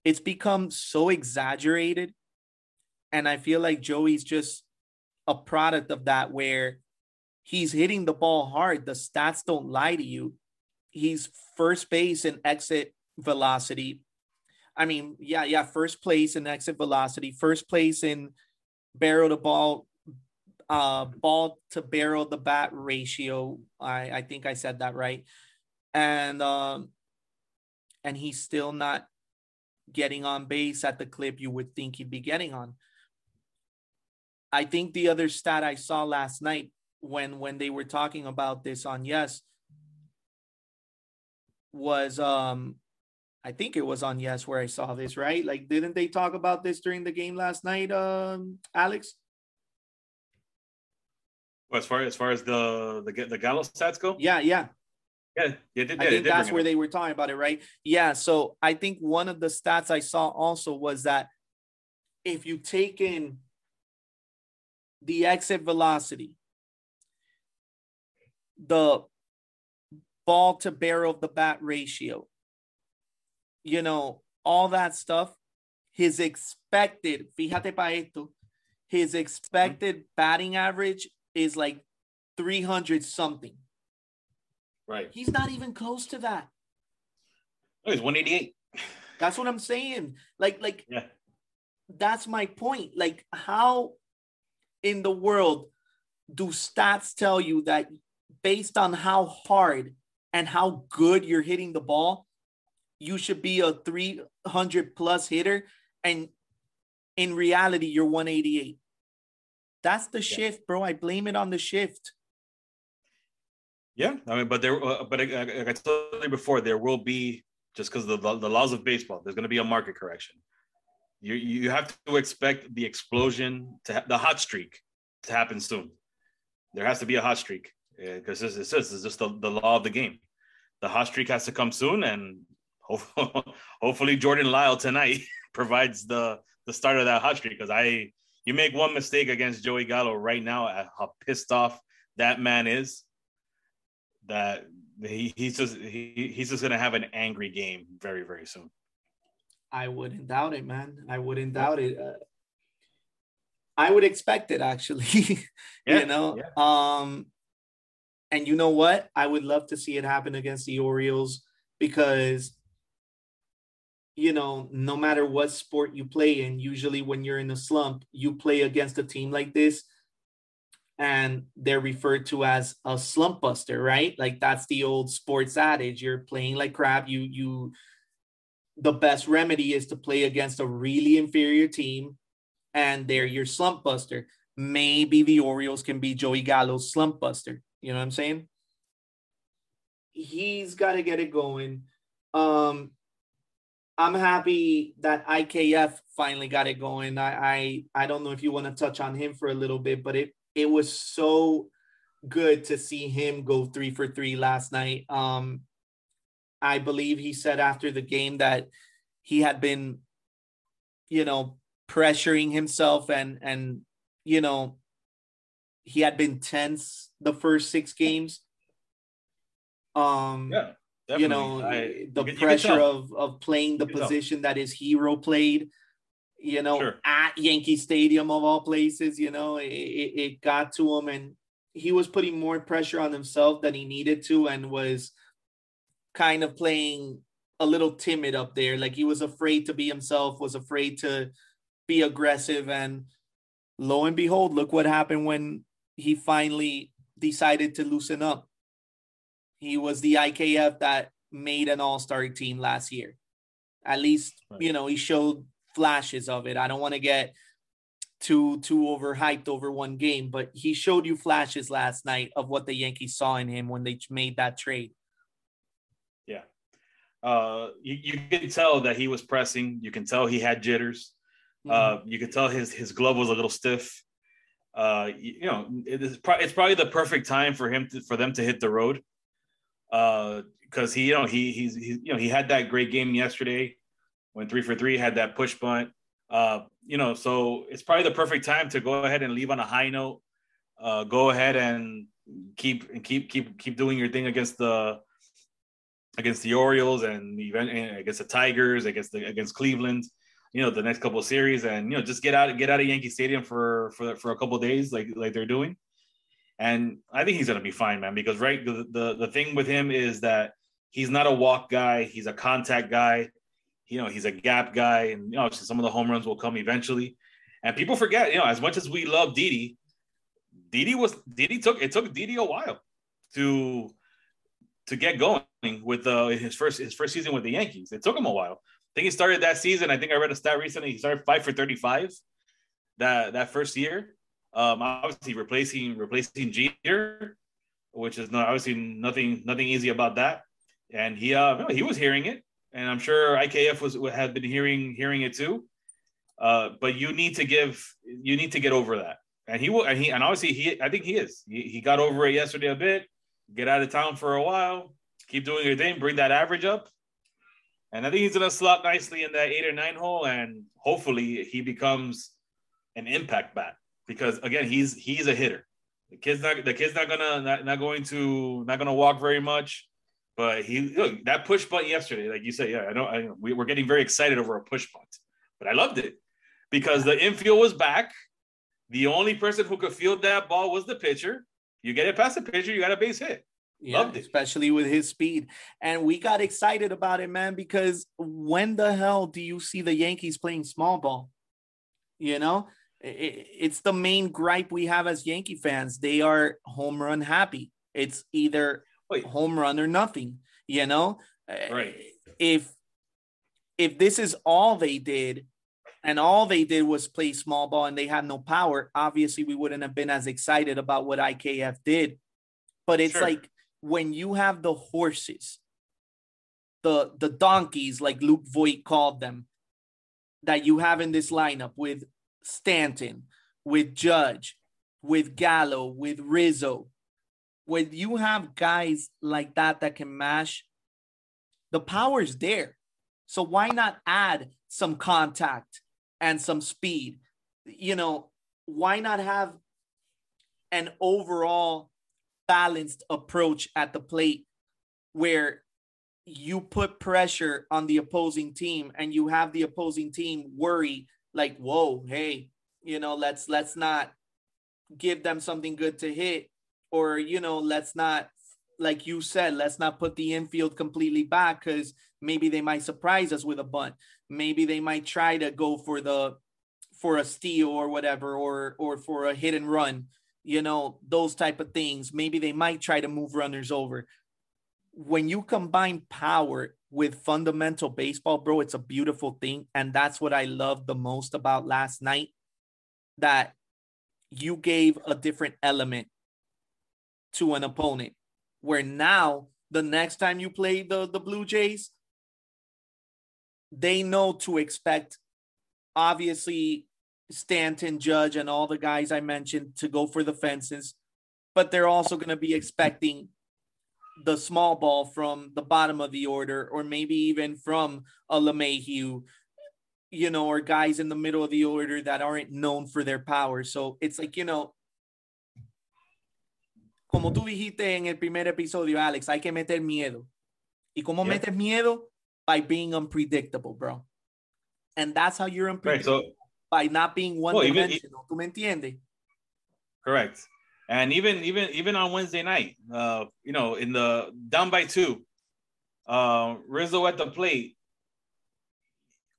it's become so exaggerated. And I feel like Joey's just a product of that where he's hitting the ball hard. The stats don't lie to you. He's first base and exit velocity I mean, yeah, yeah, first place in exit velocity, first place in barrel to ball, uh, ball to barrel the bat ratio. I I think I said that right, and um, and he's still not getting on base at the clip you would think he'd be getting on. I think the other stat I saw last night when when they were talking about this on Yes was um I think it was on Yes where I saw this, right? Like, didn't they talk about this during the game last night, um, Alex? Well, as far as far as the the the Gallo stats go, yeah, yeah, yeah, yeah. Did, I think that's where they were talking about it, right? Yeah. So I think one of the stats I saw also was that if you take in the exit velocity, the ball to barrel of the bat ratio, you know, all that stuff, his expected, fíjate para esto, his expected mm-hmm. batting average is like 300 something. Right. He's not even close to that. Oh, he's 188. That's what I'm saying. Like, like, yeah. that's my point. Like, how in the world do stats tell you that based on how hard and how good you're hitting the ball, you should be a 300 plus hitter and in reality you're 188 that's the yeah. shift bro. I blame it on the shift. Yeah i mean but there uh, but like I, told you before there will be just because the, the laws of baseball there's going to be a market correction. You you have to expect the explosion to ha- the hot streak to happen soon. There has to be a hot streak because this, this, this is just the, the law of the game. The hot streak has to come soon and hopefully Jordan Lyle tonight provides the the start of that hot streak because I you make one mistake against Joey Gallo right now how pissed off that man is that he, he's just he, he's just gonna have an angry game very very soon. I wouldn't doubt it, man. I wouldn't doubt it. Uh, I would expect it actually. yeah, you know, yeah. um, and you know what? I would love to see it happen against the Orioles because you know, no matter what sport you play in, usually when you're in a slump, you play against a team like this and they're referred to as a slump buster, right? Like that's the old sports adage. You're playing like crap. You you the best remedy is to play against a really inferior team and they're your slump buster. Maybe the Orioles can be Joey Gallo's slump buster. You know what I'm saying? He's got to get it going. Um, I'm happy that IKF finally got it going. I I, I don't know if you want to touch on him for a little bit, but it it was so good to see him go three for three last night. Um, I believe he said after the game that he had been, you know, pressuring himself and and you know he had been tense the first six games. Um, Yeah, you know I- eh, the you can- you can pressure of of playing the position that his hero played you know Sure. at yankee stadium of all places you know it, it got to him and he was putting more pressure on himself than he needed to and was kind of playing a little timid up there. Like he was afraid to be himself was afraid to be aggressive. And lo and behold look what happened when he finally decided to loosen up he was the IKF that made an all-star team last year. At least, Right. you know, he showed flashes of it. I don't want to get too too overhyped over one game, but he showed you flashes last night of what the Yankees saw in him when they made that trade. Yeah. Uh, you, you can tell that he was pressing. You can tell he had jitters. Mm-hmm. Uh, you could tell his his glove was a little stiff. Uh, you, you know, it is pro- it's probably the perfect time for him to, for them to hit the road. Uh, because he, you know, he he's, he's you know he had that great game yesterday, went three for three, had that push bunt. Uh, you know, so it's probably the perfect time to go ahead and leave on a high note. Uh, go ahead and keep and keep keep keep doing your thing against the against the Orioles and even and against the Tigers, against the against Cleveland you know the next couple series and you know just get out get out of Yankee Stadium for for for a couple days like like they're doing. And I think he's gonna be fine, man. Because right, the, the the thing with him is that he's not a walk guy. He's a contact guy. You know, he's a gap guy, and you know some of the home runs will come eventually. And people forget, you know, as much as we love Didi, Didi was Didi took it took Didi a while to to get going with uh, his first his first season with the Yankees. It took him a while. I think he started that season. I think I read a stat recently. He started five for thirty-five that that first year. Um, obviously replacing replacing Jeter, which is not obviously nothing nothing easy about that. And he uh he was hearing it, and I'm sure IKF was had been hearing hearing it too. Uh, but you need to give you need to get over that, and he will. And he and obviously he I think he is. He, he got over it yesterday a bit. Get out of town for a while. Keep doing your thing. Bring that average up. And I think he's gonna slot nicely in that eight or nine hole, and hopefully he becomes an impact bat because again he's he's a hitter. The kid's not the kid's not gonna not, not going to not gonna walk very much, but he look that push bunt yesterday, like you said, yeah, I know I, we were getting very excited over a push bunt, but I loved it because the infield was back. The only person who could field that ball was the pitcher. You get it past the pitcher, you got a base hit. Yeah, Loved it. especially with his speed. And we got excited about it, man, because when the hell do you see the Yankees playing small ball? You know, it's the main gripe we have as Yankee fans. They are home run happy. It's either Wait. home run or nothing, you know? Uh, Right. If if this is all they did and all they did was play small ball and they had no power, obviously we wouldn't have been as excited about what IKF did. But it's Sure. like when you have the horses, the the donkeys, like Luke Voit called them, that you have in this lineup with Stanton, with Judge, with Gallo, with Rizzo, when you have guys like that that can mash, the power's there. So why not add some contact and some speed? You know, why not have an overall balanced approach at the plate where you put pressure on the opposing team and you have the opposing team worry like whoa hey you know let's let's not give them something good to hit. Or you know let's not like you said let's not put the infield completely back because maybe they might surprise us with a bunt. Maybe they might try to go for the for a steal or whatever or or for a hit and run you know those type of things. Maybe they might try to move runners over. When you combine power with fundamental baseball, bro, it's a beautiful thing. And that's what I love the most about last night that you gave a different element to an opponent. Where now, the next time you play the, the Blue Jays, they know to expect, obviously, Stanton, Judge, and all the guys I mentioned to go for the fences, but they're also going to be expecting the small ball from the bottom of the order, or maybe even from a LeMahieu, you know, or guys in the middle of the order that aren't known for their power. So it's like, you know, como tú dijiste en el primer episodio, Alex, hay que meter miedo. ¿Y cómo Yeah. metes miedo? By being unpredictable, bro. And that's how you're Right. unpredictable So by not being one Well, even-. ¿Tú me entiendes? correct. And even even even on Wednesday night, uh, you know, in the down by two, uh, Rizzo at the plate,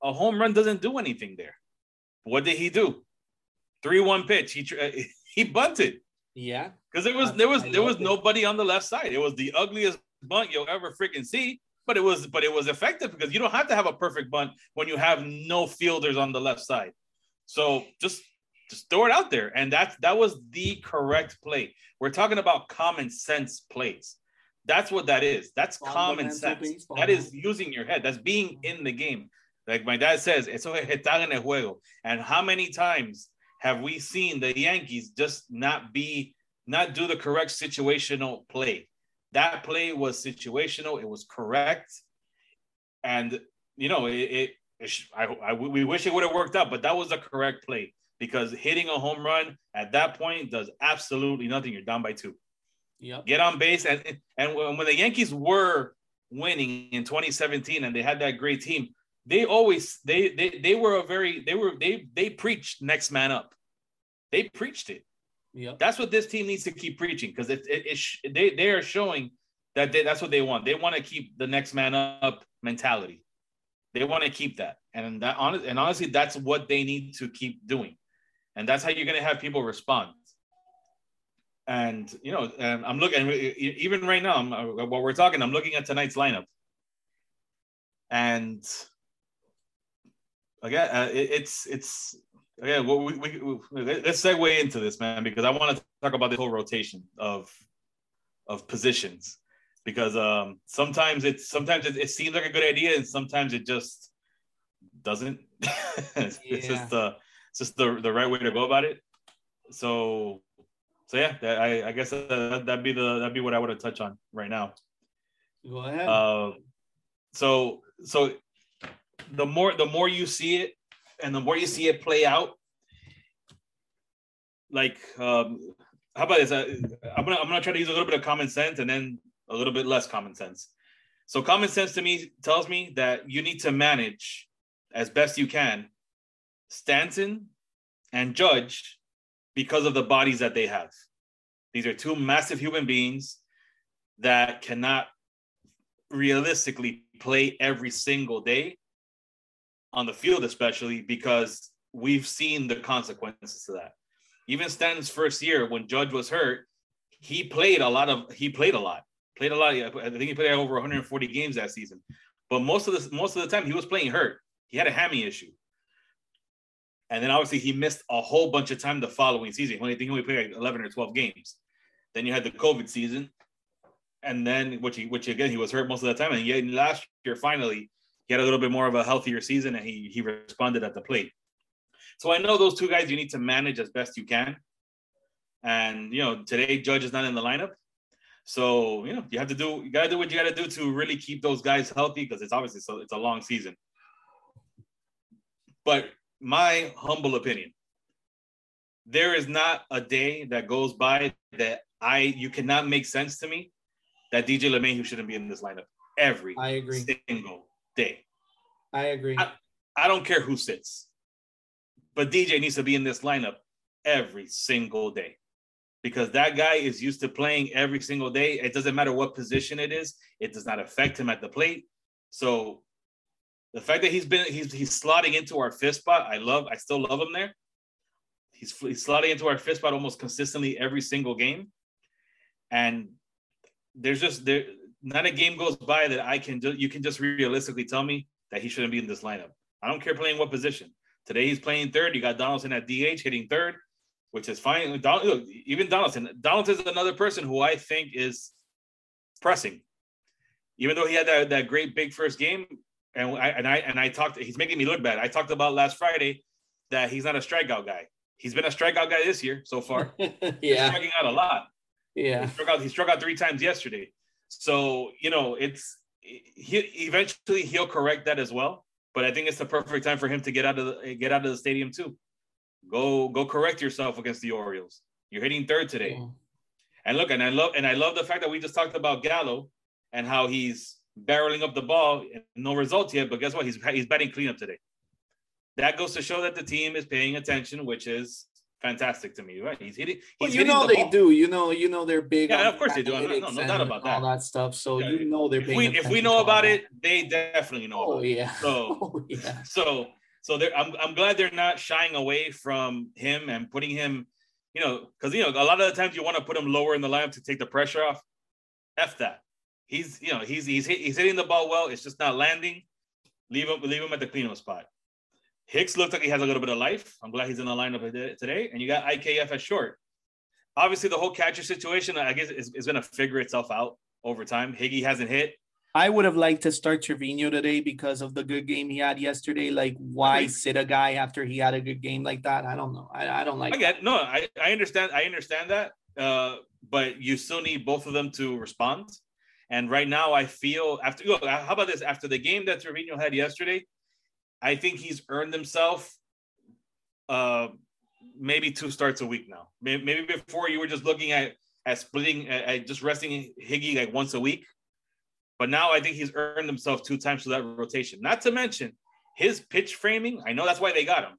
a home run doesn't do anything there. What did he do? Three one pitch. He he bunted Yeah. because there was there was there was nobody on the left side. It was the ugliest bunt you'll ever freaking see. But it was but it was effective because you don't have to have a perfect bunt when you have no fielders on the left side. So just just throw it out there. And that's that was the correct play. We're talking about common sense plays. That's what that is. That's common sense. baseball, That is using your head. That's being in the game. Like my dad says, eso es estar en el juego. And how many times have we seen the Yankees just not be not do the correct situational play? That play was situational. It was correct, and you know it. it, it I, I we wish it would have worked out, but that was the correct play because hitting a home run at that point does absolutely nothing. You're down by two. Yep. get on base. And and when when the Yankees were winning in 2017 and they had that great team they always they they they were a very they were they they preached next man up. They preached it. Yep. that's what this team needs to keep preaching because it, it, it sh- they they are showing that they, that's what they want. They want to keep the next man up mentality. They want to keep that. And that honest and honestly that's what they need to keep doing and that's how you're going to have people respond and you know, and I'm looking even right now. I'm, uh, while we're talking, I'm looking at tonight's lineup, and again, uh, it, it's it's again. Well, we, we, we let's segue into this, man, because I want to talk about the whole rotation of of positions because um sometimes it's sometimes it, it seems like a good idea and sometimes it just doesn't. it's, it's just the it's just the the right way to go about it. So so yeah, that, I, I guess that, that'd be the that'd be what I want to touch on right now. Go ahead. Uh, so so the more the more you see it, and the more you see it play out, like um, how about this? Uh, I'm gonna I'm gonna try to use a little bit of common sense and then a little bit less common sense. So common sense to me tells me that you need to manage as best you can Stanton and Judge because of the bodies that they have. These are two massive human beings that cannot realistically play every single day on the field, especially because we've seen the consequences to that. Even Stanton's first year when Judge was hurt, he played a lot of he played a lot, played a lot. I think he played over 140 games that season. But most of the most of the time he was playing hurt. He had a hammy issue. And then obviously he missed a whole bunch of time the following season. He only I think he only played like 11 or 12 games. Then you had the COVID season, and then which he which again he was hurt most of the time. And yet last year finally he had a little bit more of a healthier season and he he responded at the plate. So I know those two guys you need to manage as best you can. And you know today Judge is not in the lineup, so you know you have to do you got to do what you got to do to really keep those guys healthy because it's obviously so it's a long season. But my humble opinion, there is not a day that goes by that I you cannot make sense to me that DJ LeMahieu shouldn't be in this lineup every I agree. single day. I agree. I- I don't care who sits, but DJ needs to be in this lineup every single day because that guy is used to playing every single day. It doesn't matter what position it is; it does not affect him at the plate. So, the fact that he's been he's he's slotting into our fifth spot, I love. I still love him there. He's, he's slotting into our fifth spot almost consistently every single game, and there's just there not a game goes by that I can ju- you can just realistically tell me that he shouldn't be in this lineup. I don't care playing what position. Today he's playing third. You got Donaldson at DH hitting third, which is fine. Don, look, even Donaldson. Donaldson is another person who I think is pressing. Even though he had that, that great big first game, and I and I and I talked, he's making me look bad. I talked about last Friday that he's not a strikeout guy. He's been a strikeout guy this year so far. yeah, He's yeah, striking out a lot. yeah. He struck out. He struck out three times yesterday. So you know, it's he eventually he'll correct that as well. But I think it's the perfect time for him to get out of the get out of the stadium too. Go go correct yourself against the Orioles. You're hitting third today. And look, and I love and I love the fact that we just talked about Gallo and how he's barreling up the ball. No results yet, but guess what? He's he's batting cleanup today. That goes to show that the team is paying attention, which is fantastic to me. Right? He's hitting. He's Well, you hitting know the they ball. do. You know, you know they're big. Yeah, of course they do. No, no, no doubt about that All that. stuff. So Yeah, you know they're If paying. we if we know about that. it, they definitely know. Oh about it. yeah. So Oh yeah. so so they're, I'm I'm glad they're not shying away from him and putting him, you know, because you know a lot of the times you want to put him lower in the lineup to take the pressure off. F that. He's you know he's he's hit, he's hitting the ball well. It's just not landing. Leave him leave him at the cleanup spot. Hicks looks like he has a little bit of life. I'm glad he's in the lineup today. And you got IKF at short. Obviously, the whole catcher situation, I guess, is, is going to figure itself out over time. Higgy hasn't hit. I would have liked to start Trevino today because of the good game he had yesterday. Like, why sit a guy after he had a good game like that? I don't know. I, I don't like. I get no, I, I understand. I understand that. Uh, but you still need both of them to respond. And right now, I feel after look, how about this? After the game that Trevino had yesterday, I think he's earned himself uh, maybe two starts a week now. Maybe before you were just looking at at splitting at, just resting Higgy like once a week. But now I think he's earned himself two times to that rotation. Not to mention his pitch framing. I know that's why they got him.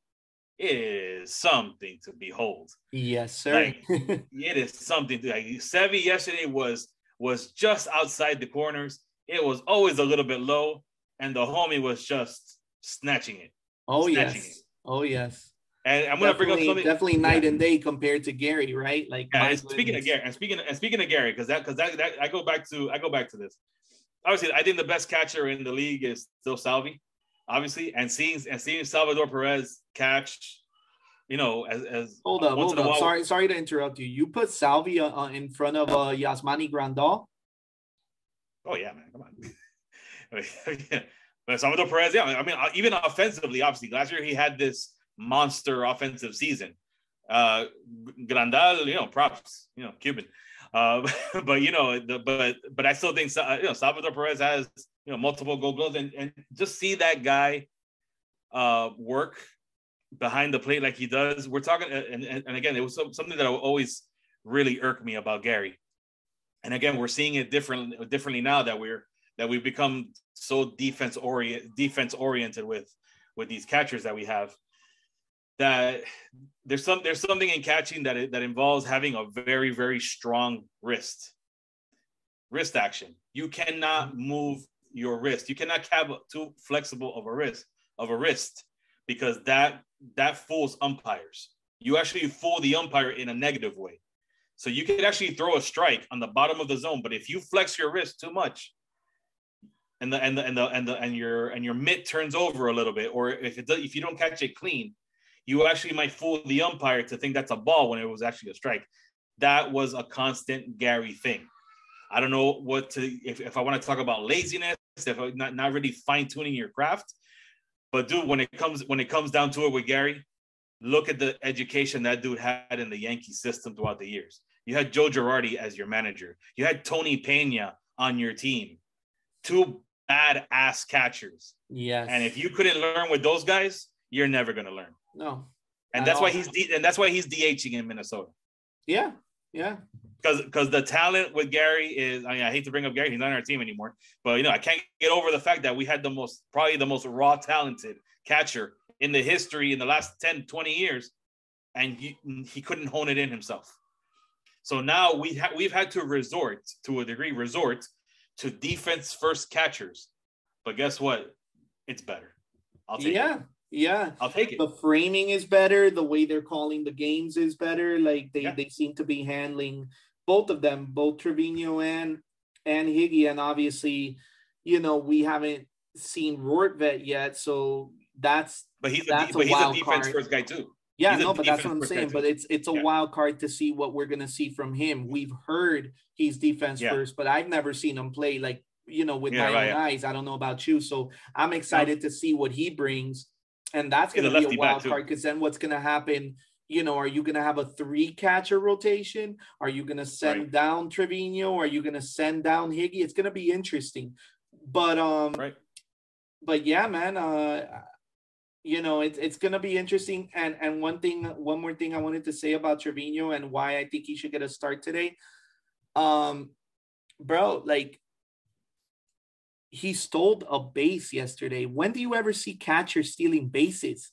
Is something to behold. Yes, sir. Like, It is something to like Sevi yesterday was was just outside the corners. It was always a little bit low, and the homie was just snatching it. oh snatching yes. Oh yes. And I'm gonna bring up Definitely, something definitely night Yeah. and day compared to Gary, right? Like, Yeah, speaking of. Gary, and speaking and speaking of Gary, because that because that, that I go back to I go back to this. Obviously, I think the best catcher in the league is still Salvy, obviously, and seeing and seeing Salvador Perez catch, you know, as as Hold up, hold up. Sorry, sorry to interrupt you. You put Salvy uh, uh, in front of uh, Yasmani Grandal. Oh yeah, man, come on. yeah. But Salvador Perez, yeah, I mean, uh, even offensively, obviously, last year he had this monster offensive season. Uh, Grandal, you know, props, you know, Cuban. Uh, but you know, the, but but I still think you know Salvador Perez has you know multiple gold gloves, and, and just see that guy uh, work behind the plate like he does. We're talking, and, and, and again, it was some- something that always really irked me about Gary. And again, we're seeing it different differently now that we're that we've become so defense orient defense oriented with with these catchers that we have that there's some there's something in catching that that involves having a very very strong wrist wrist action you cannot move your wrist you cannot have too flexible of a wrist of a wrist because that that fools umpires you actually fool the umpire in a negative way so you could actually throw a strike on the bottom of the zone but if you flex your wrist too much and the and the and the and the and your and your mitt turns over a little bit, or if it does, if you don't catch it clean, you actually might fool the umpire to think that's a ball when it was actually a strike. That was a constant Gary thing. I don't know what to if, if I want to talk about laziness, if not not really fine tuning your craft, but dude, when it comes when it comes down to it with Gary, look at the education that dude had in the Yankee system throughout the years. You had Joe Girardi as your manager. You had Tony Pena on your team. Two badass catchers. Yes. And if you couldn't learn with those guys, you're never going to learn. no. And At that's why he's and that's why he's DHing in Minnesota. Yeah. Yeah. Because because the talent with Gary is I mean I hate to bring up Gary, he's not on our team anymore. But you know, I can't get over the fact that we had the most probably the most raw talented catcher in the history in the last 10, 20 years, and he, he couldn't hone it in himself. So now we ha- we've had to resort to a degree resort to defense first catchers. But guess what? It's better. I'll take Yeah. it. Yeah. I'll take it. The framing is better. The way they're calling the games is better. Like they, Yeah. they seem to be handling both of them, both Trevino and and Higgy, and obviously, you know, we haven't seen Rortvedt yet, so that's But he's a, That's a but he's a wild defense card. first guy too. yeah, He's no, but that's what I'm saying. But it's it's a Yeah. wild card to see what we're gonna see from him. We've heard he's defense Yeah. first, but I've never seen him play like you know with Yeah, my right, own eyes. I don't know about you, so I'm excited to see what he brings, and that's gonna be a wild card because then what's gonna happen? You know, are you gonna have a three catcher rotation? Are you gonna send Right. down Trevino? Are you gonna send down Higgy? It's gonna be interesting, but um, Right. but yeah, man. Uh, you know, it's it's gonna be interesting. And and one thing, one more thing I wanted to say about Trevino and why I think he should get a start today. Um, bro, like he stole a base yesterday. When do you ever see catchers stealing bases?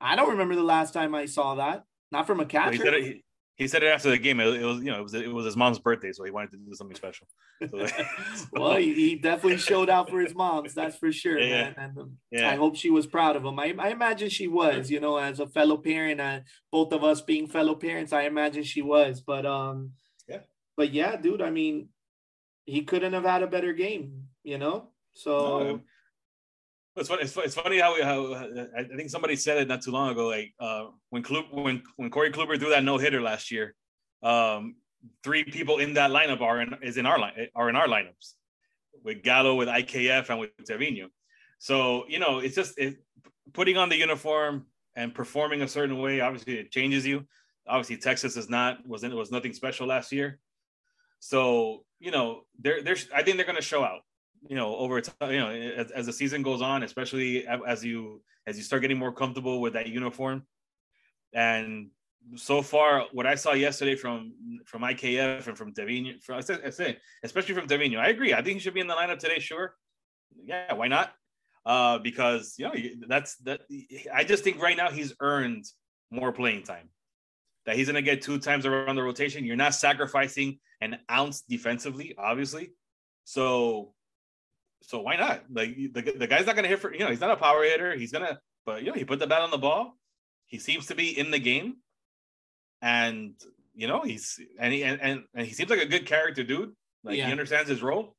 I don't remember the last time I saw that. Not from a Well, he catcher. said it. He, he said it after the game. It, it was, you know, it was it was his mom's birthday, so he wanted to do something special. So, well, he, he definitely showed out for his moms, that's for sure, Yeah, man. And um, yeah. I hope she was proud of him. I, I imagine she was, you know, as a fellow parent, and both of us being fellow parents, I imagine she was. But um, Yeah. But yeah, dude, I mean, he couldn't have had a better game, you know. So No, It's funny. It's, it's funny how, how I think somebody said it not too long ago. Like uh, when Klub, when when Corey Kluber threw that no hitter last year, um, three people in that lineup are in is in our line are in our lineups with Gallo, with IKF, and with Trevino. So you know, it's just it, putting on the uniform and performing a certain way. Obviously, it changes you. Obviously, Texas is not was it was nothing special last year. So you know, they're they're I think they're going to show out you know over time you know as, as the season goes on especially as you as you start getting more comfortable with that uniform. And so far what i saw yesterday from from ikf and from Davino, from I said, especially from Davino, i agree. I think he should be in the lineup today sure. Yeah why not? Uh because you know that's that i just think right now he's earned more playing time. That he's going to get two times around the rotation. You're not sacrificing an ounce defensively obviously. So so why not? Like the, the guy's not gonna hit for you know he's not a power hitter. He's gonna but you know he put the bat on the ball. He seems to be in the game, and you know he's and he and, and, and he seems like a good character dude. Like Yeah. he understands his role,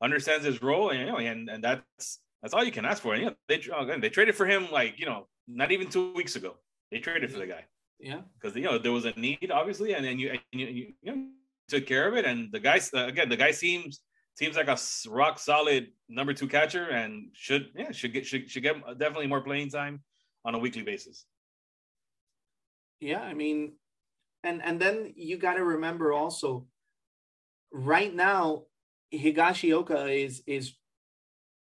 understands his role, and you know and and that's that's all you can ask for. And you know they oh, they traded for him like you know not even two weeks ago. They traded for the guy yeah, because you know there was a need obviously, and then you and you, you, you know, took care of it. And the guy uh, again, the guy seems seems like a rock solid number two catcher, and should yeah should get should, should get definitely more playing time on a weekly basis. yeah. I mean, and and then you got to remember also, right now, Higashioka is is.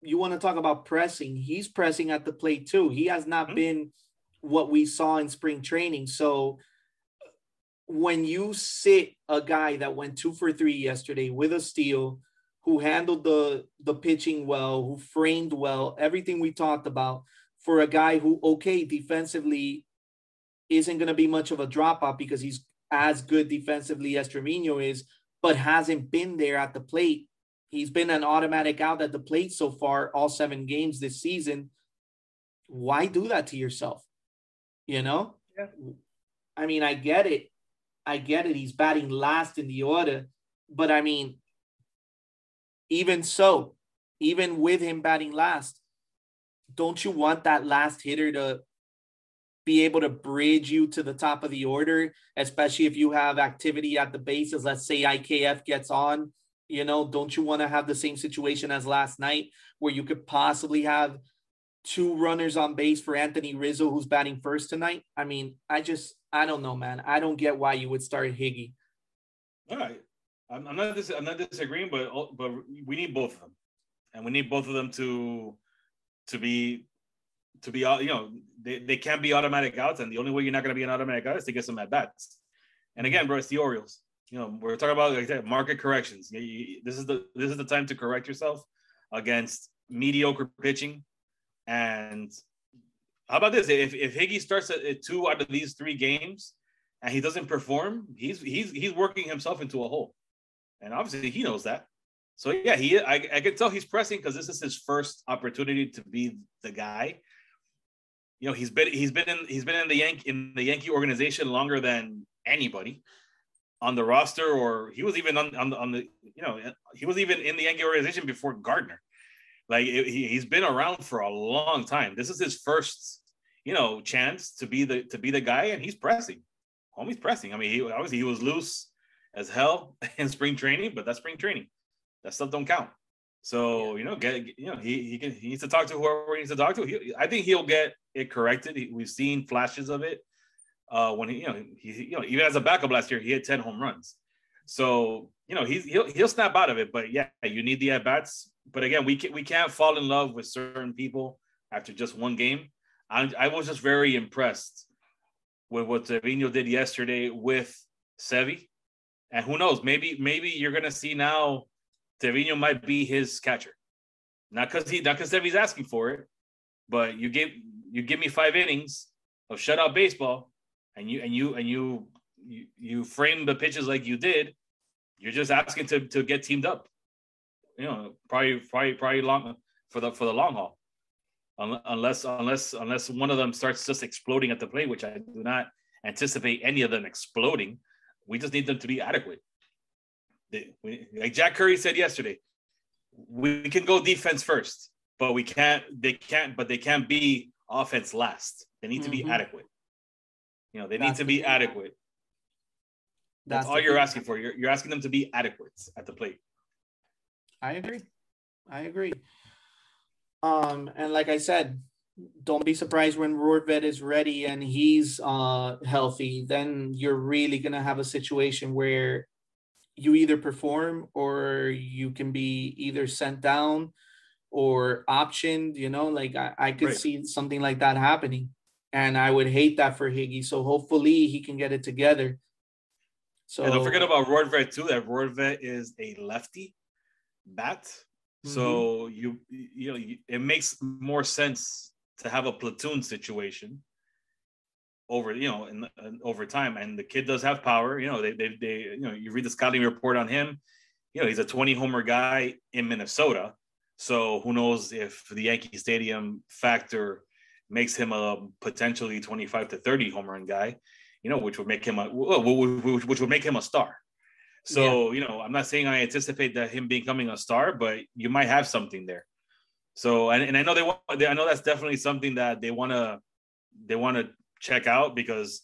You want to talk about pressing? He's pressing at the plate too. He has not Mhm. been what we saw in spring training. So when you sit a guy that went two for three yesterday with a steal, who handled the the pitching well, who framed well, everything we talked about, for a guy who okay defensively isn't going to be much of a drop off because he's as good defensively as Trevino is, but hasn't been there at the plate. He's been an automatic out at the plate so far, all seven games this season. Why do that to yourself? You know? Yeah. I mean, I get it. I get it. He's batting last in the order, but I mean, even so, even with him batting last, don't you want that last hitter to be able to bridge you to the top of the order, especially if you have activity at the bases? Let's say IKF gets on, you know, don't you want to have the same situation as last night where you could possibly have two runners on base for Anthony Rizzo, who's batting first tonight? I mean, I just, I don't know, man. I don't get why you would start Higgy. All right, I'm, I'm not dis- I'm not disagreeing, but but we need both of them, and we need both of them to to be to be uh, you know they, they can't be automatic outs, and the only way you're not going to be an automatic out is to get some at bats. And again, bro, it's the Orioles. You know, we're talking about like that market corrections. You- you- This is the this is the time to correct yourself against mediocre pitching. And how about this? If if Higgy starts at, at two out of these three games and he doesn't perform, he's he's he's working himself into a hole, and obviously he knows that. So yeah, he I, I can tell he's pressing because this is his first opportunity to be the guy. You know, he's been he's been in he's been in the Yankee in the Yankee organization longer than anybody. on the roster, or he was even on, on the on the you know he was even in the Yankee organization before Gardner. Like it, he, he's been around for a long time. This is his first, you know, chance to be the to be the guy, and he's pressing. Homie's pressing. I mean, he obviously he was loose as hell in spring training, but that's spring training. That stuff don't count. So you know, get you know he he can he needs to talk to whoever he needs to talk to. He, I think he'll get it corrected. He, we've seen flashes of it uh, when he you know he you know even as a backup last year he had ten home runs. So you know he's he'll he'll snap out of it. But yeah, you need the at bats. But again, we can, we can't fall in love with certain people after just one game. I, I was just very impressed with what Trevino did yesterday with Sevi. And who knows, maybe maybe you're gonna see now Trevino might be his catcher. Not because he not because Sevi's asking for it, but you give you give me five innings of shutout baseball, and you and you and you you, you frame the pitches like you did, you're just asking to to get teamed up. You know, probably probably probably long for the for the long haul. Unless unless unless one of them starts just exploding at the plate, which I do not anticipate any of them exploding. We just need them to be adequate. They, we, like Jack Curry said yesterday, we can go defense first, but we can't. They can't. But they can't be offense last. They need to be mm-hmm. adequate. You know, they That's need to be adequate. That's, That's all you're thing. asking for. You're, you're asking them to be adequate at the plate. I agree. I agree. Um, and like I said, don't be surprised when Rortvedt is ready and he's uh healthy. Then you're really gonna have a situation where you either perform or you can be either sent down or optioned. You know, like I, I could right. see something like that happening, and I would hate that for Higgy. So hopefully he can get it together. So and don't forget about Rortvedt too. That Rortvedt is a lefty bat, mm-hmm. so you you know it makes more sense to have a platoon situation over you know in, in, over time. And the kid does have power you know they, they they you know you read the scouting report on him you know he's a 20 homer guy in minnesota. So who knows if the yankee stadium factor makes him a potentially 25 to 30 home run guy you know which would make him a which would make him a star. So yeah. you know i'm not saying i anticipate that him becoming a star but you might have something there so and, and I know they want I know that's definitely something that they want to they want to check out because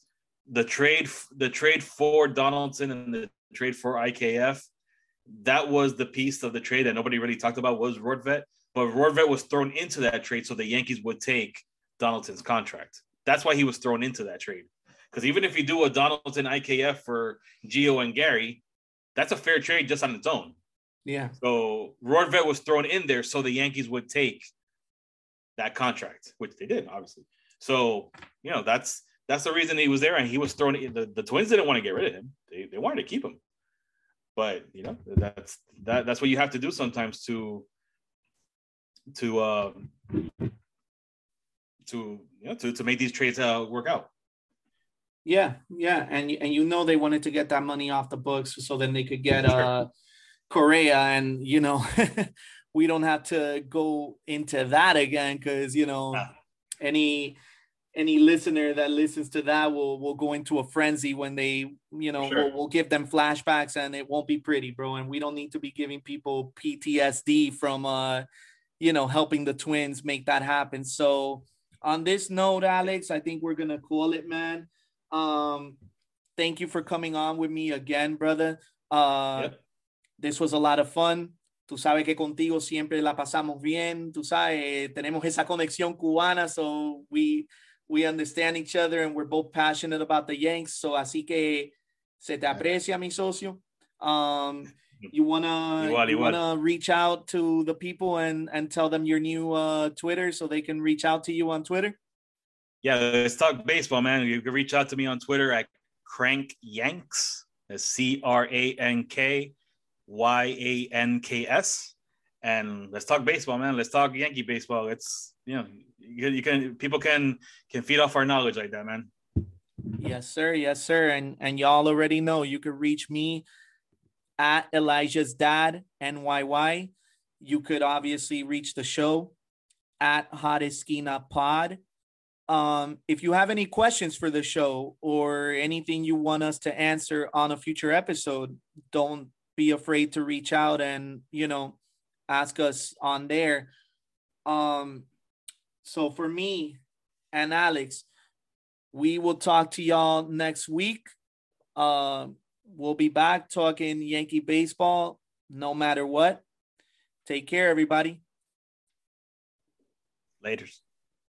the trade the trade for Donaldson and the trade for IKF that was the piece of the trade that nobody really talked about was Rortvedt, but Rortvedt was thrown into that trade so the Yankees would take Donaldson's contract. That's why he was thrown into that trade. Because even if you do a Donaldson IKF for Gio and Gary, that's a fair trade just on its own. Yeah. So Rortvedt was thrown in there so the Yankees would take that contract, which they did, obviously. So you know that's that's the reason he was there, and he was thrown. In. The, the Twins didn't want to get rid of him; they, they wanted to keep him. But you know that's that that's what you have to do sometimes to to uh, to you know to to make these trades uh, work out. Yeah, yeah, and and you know they wanted to get that money off the books so then they could get uh Correa, and you know, we don't have to go into that again because you know, any any listener that listens to that will will go into a frenzy when they you know sure. we'll, we'll, give them flashbacks and it won't be pretty bro and we don't need to be giving people ptsd from uh you know helping the twins make that happen so on this note alex i think we're gonna call it man um thank you for coming on with me again brother uh yep. This was a lot of fun. Tú sabes que contigo siempre la pasamos bien. Tú sabes, tenemos esa conexión cubana, so we we understand each other and we're both passionate about the Yanks. So así que se te aprecia, mi socio. Um, you wanna igual, you wanna reach out to the people and and tell them your new uh, Twitter so they can reach out to you on Twitter. Yeah, let's talk baseball, man. You can reach out to me on Twitter at Crank Yanks. That's C R A N K Y A N K S. And let's talk baseball, man. Let's talk Yankee baseball. It's you know you, you can people can can feed off our knowledge like that, man. Yes, sir. Yes, sir. And and y'all already know you can reach me at Elijah's dad NYY. You could obviously reach the show at Hot Esquina Pod. Um, if you have any questions for the show or anything you want us to answer on a future episode, don't be afraid to reach out and you know ask us on there. Um, so for me and Alex, we will talk to y'all next week. Uh, we'll be back talking Yankee baseball no matter what. Take care, everybody. Laters.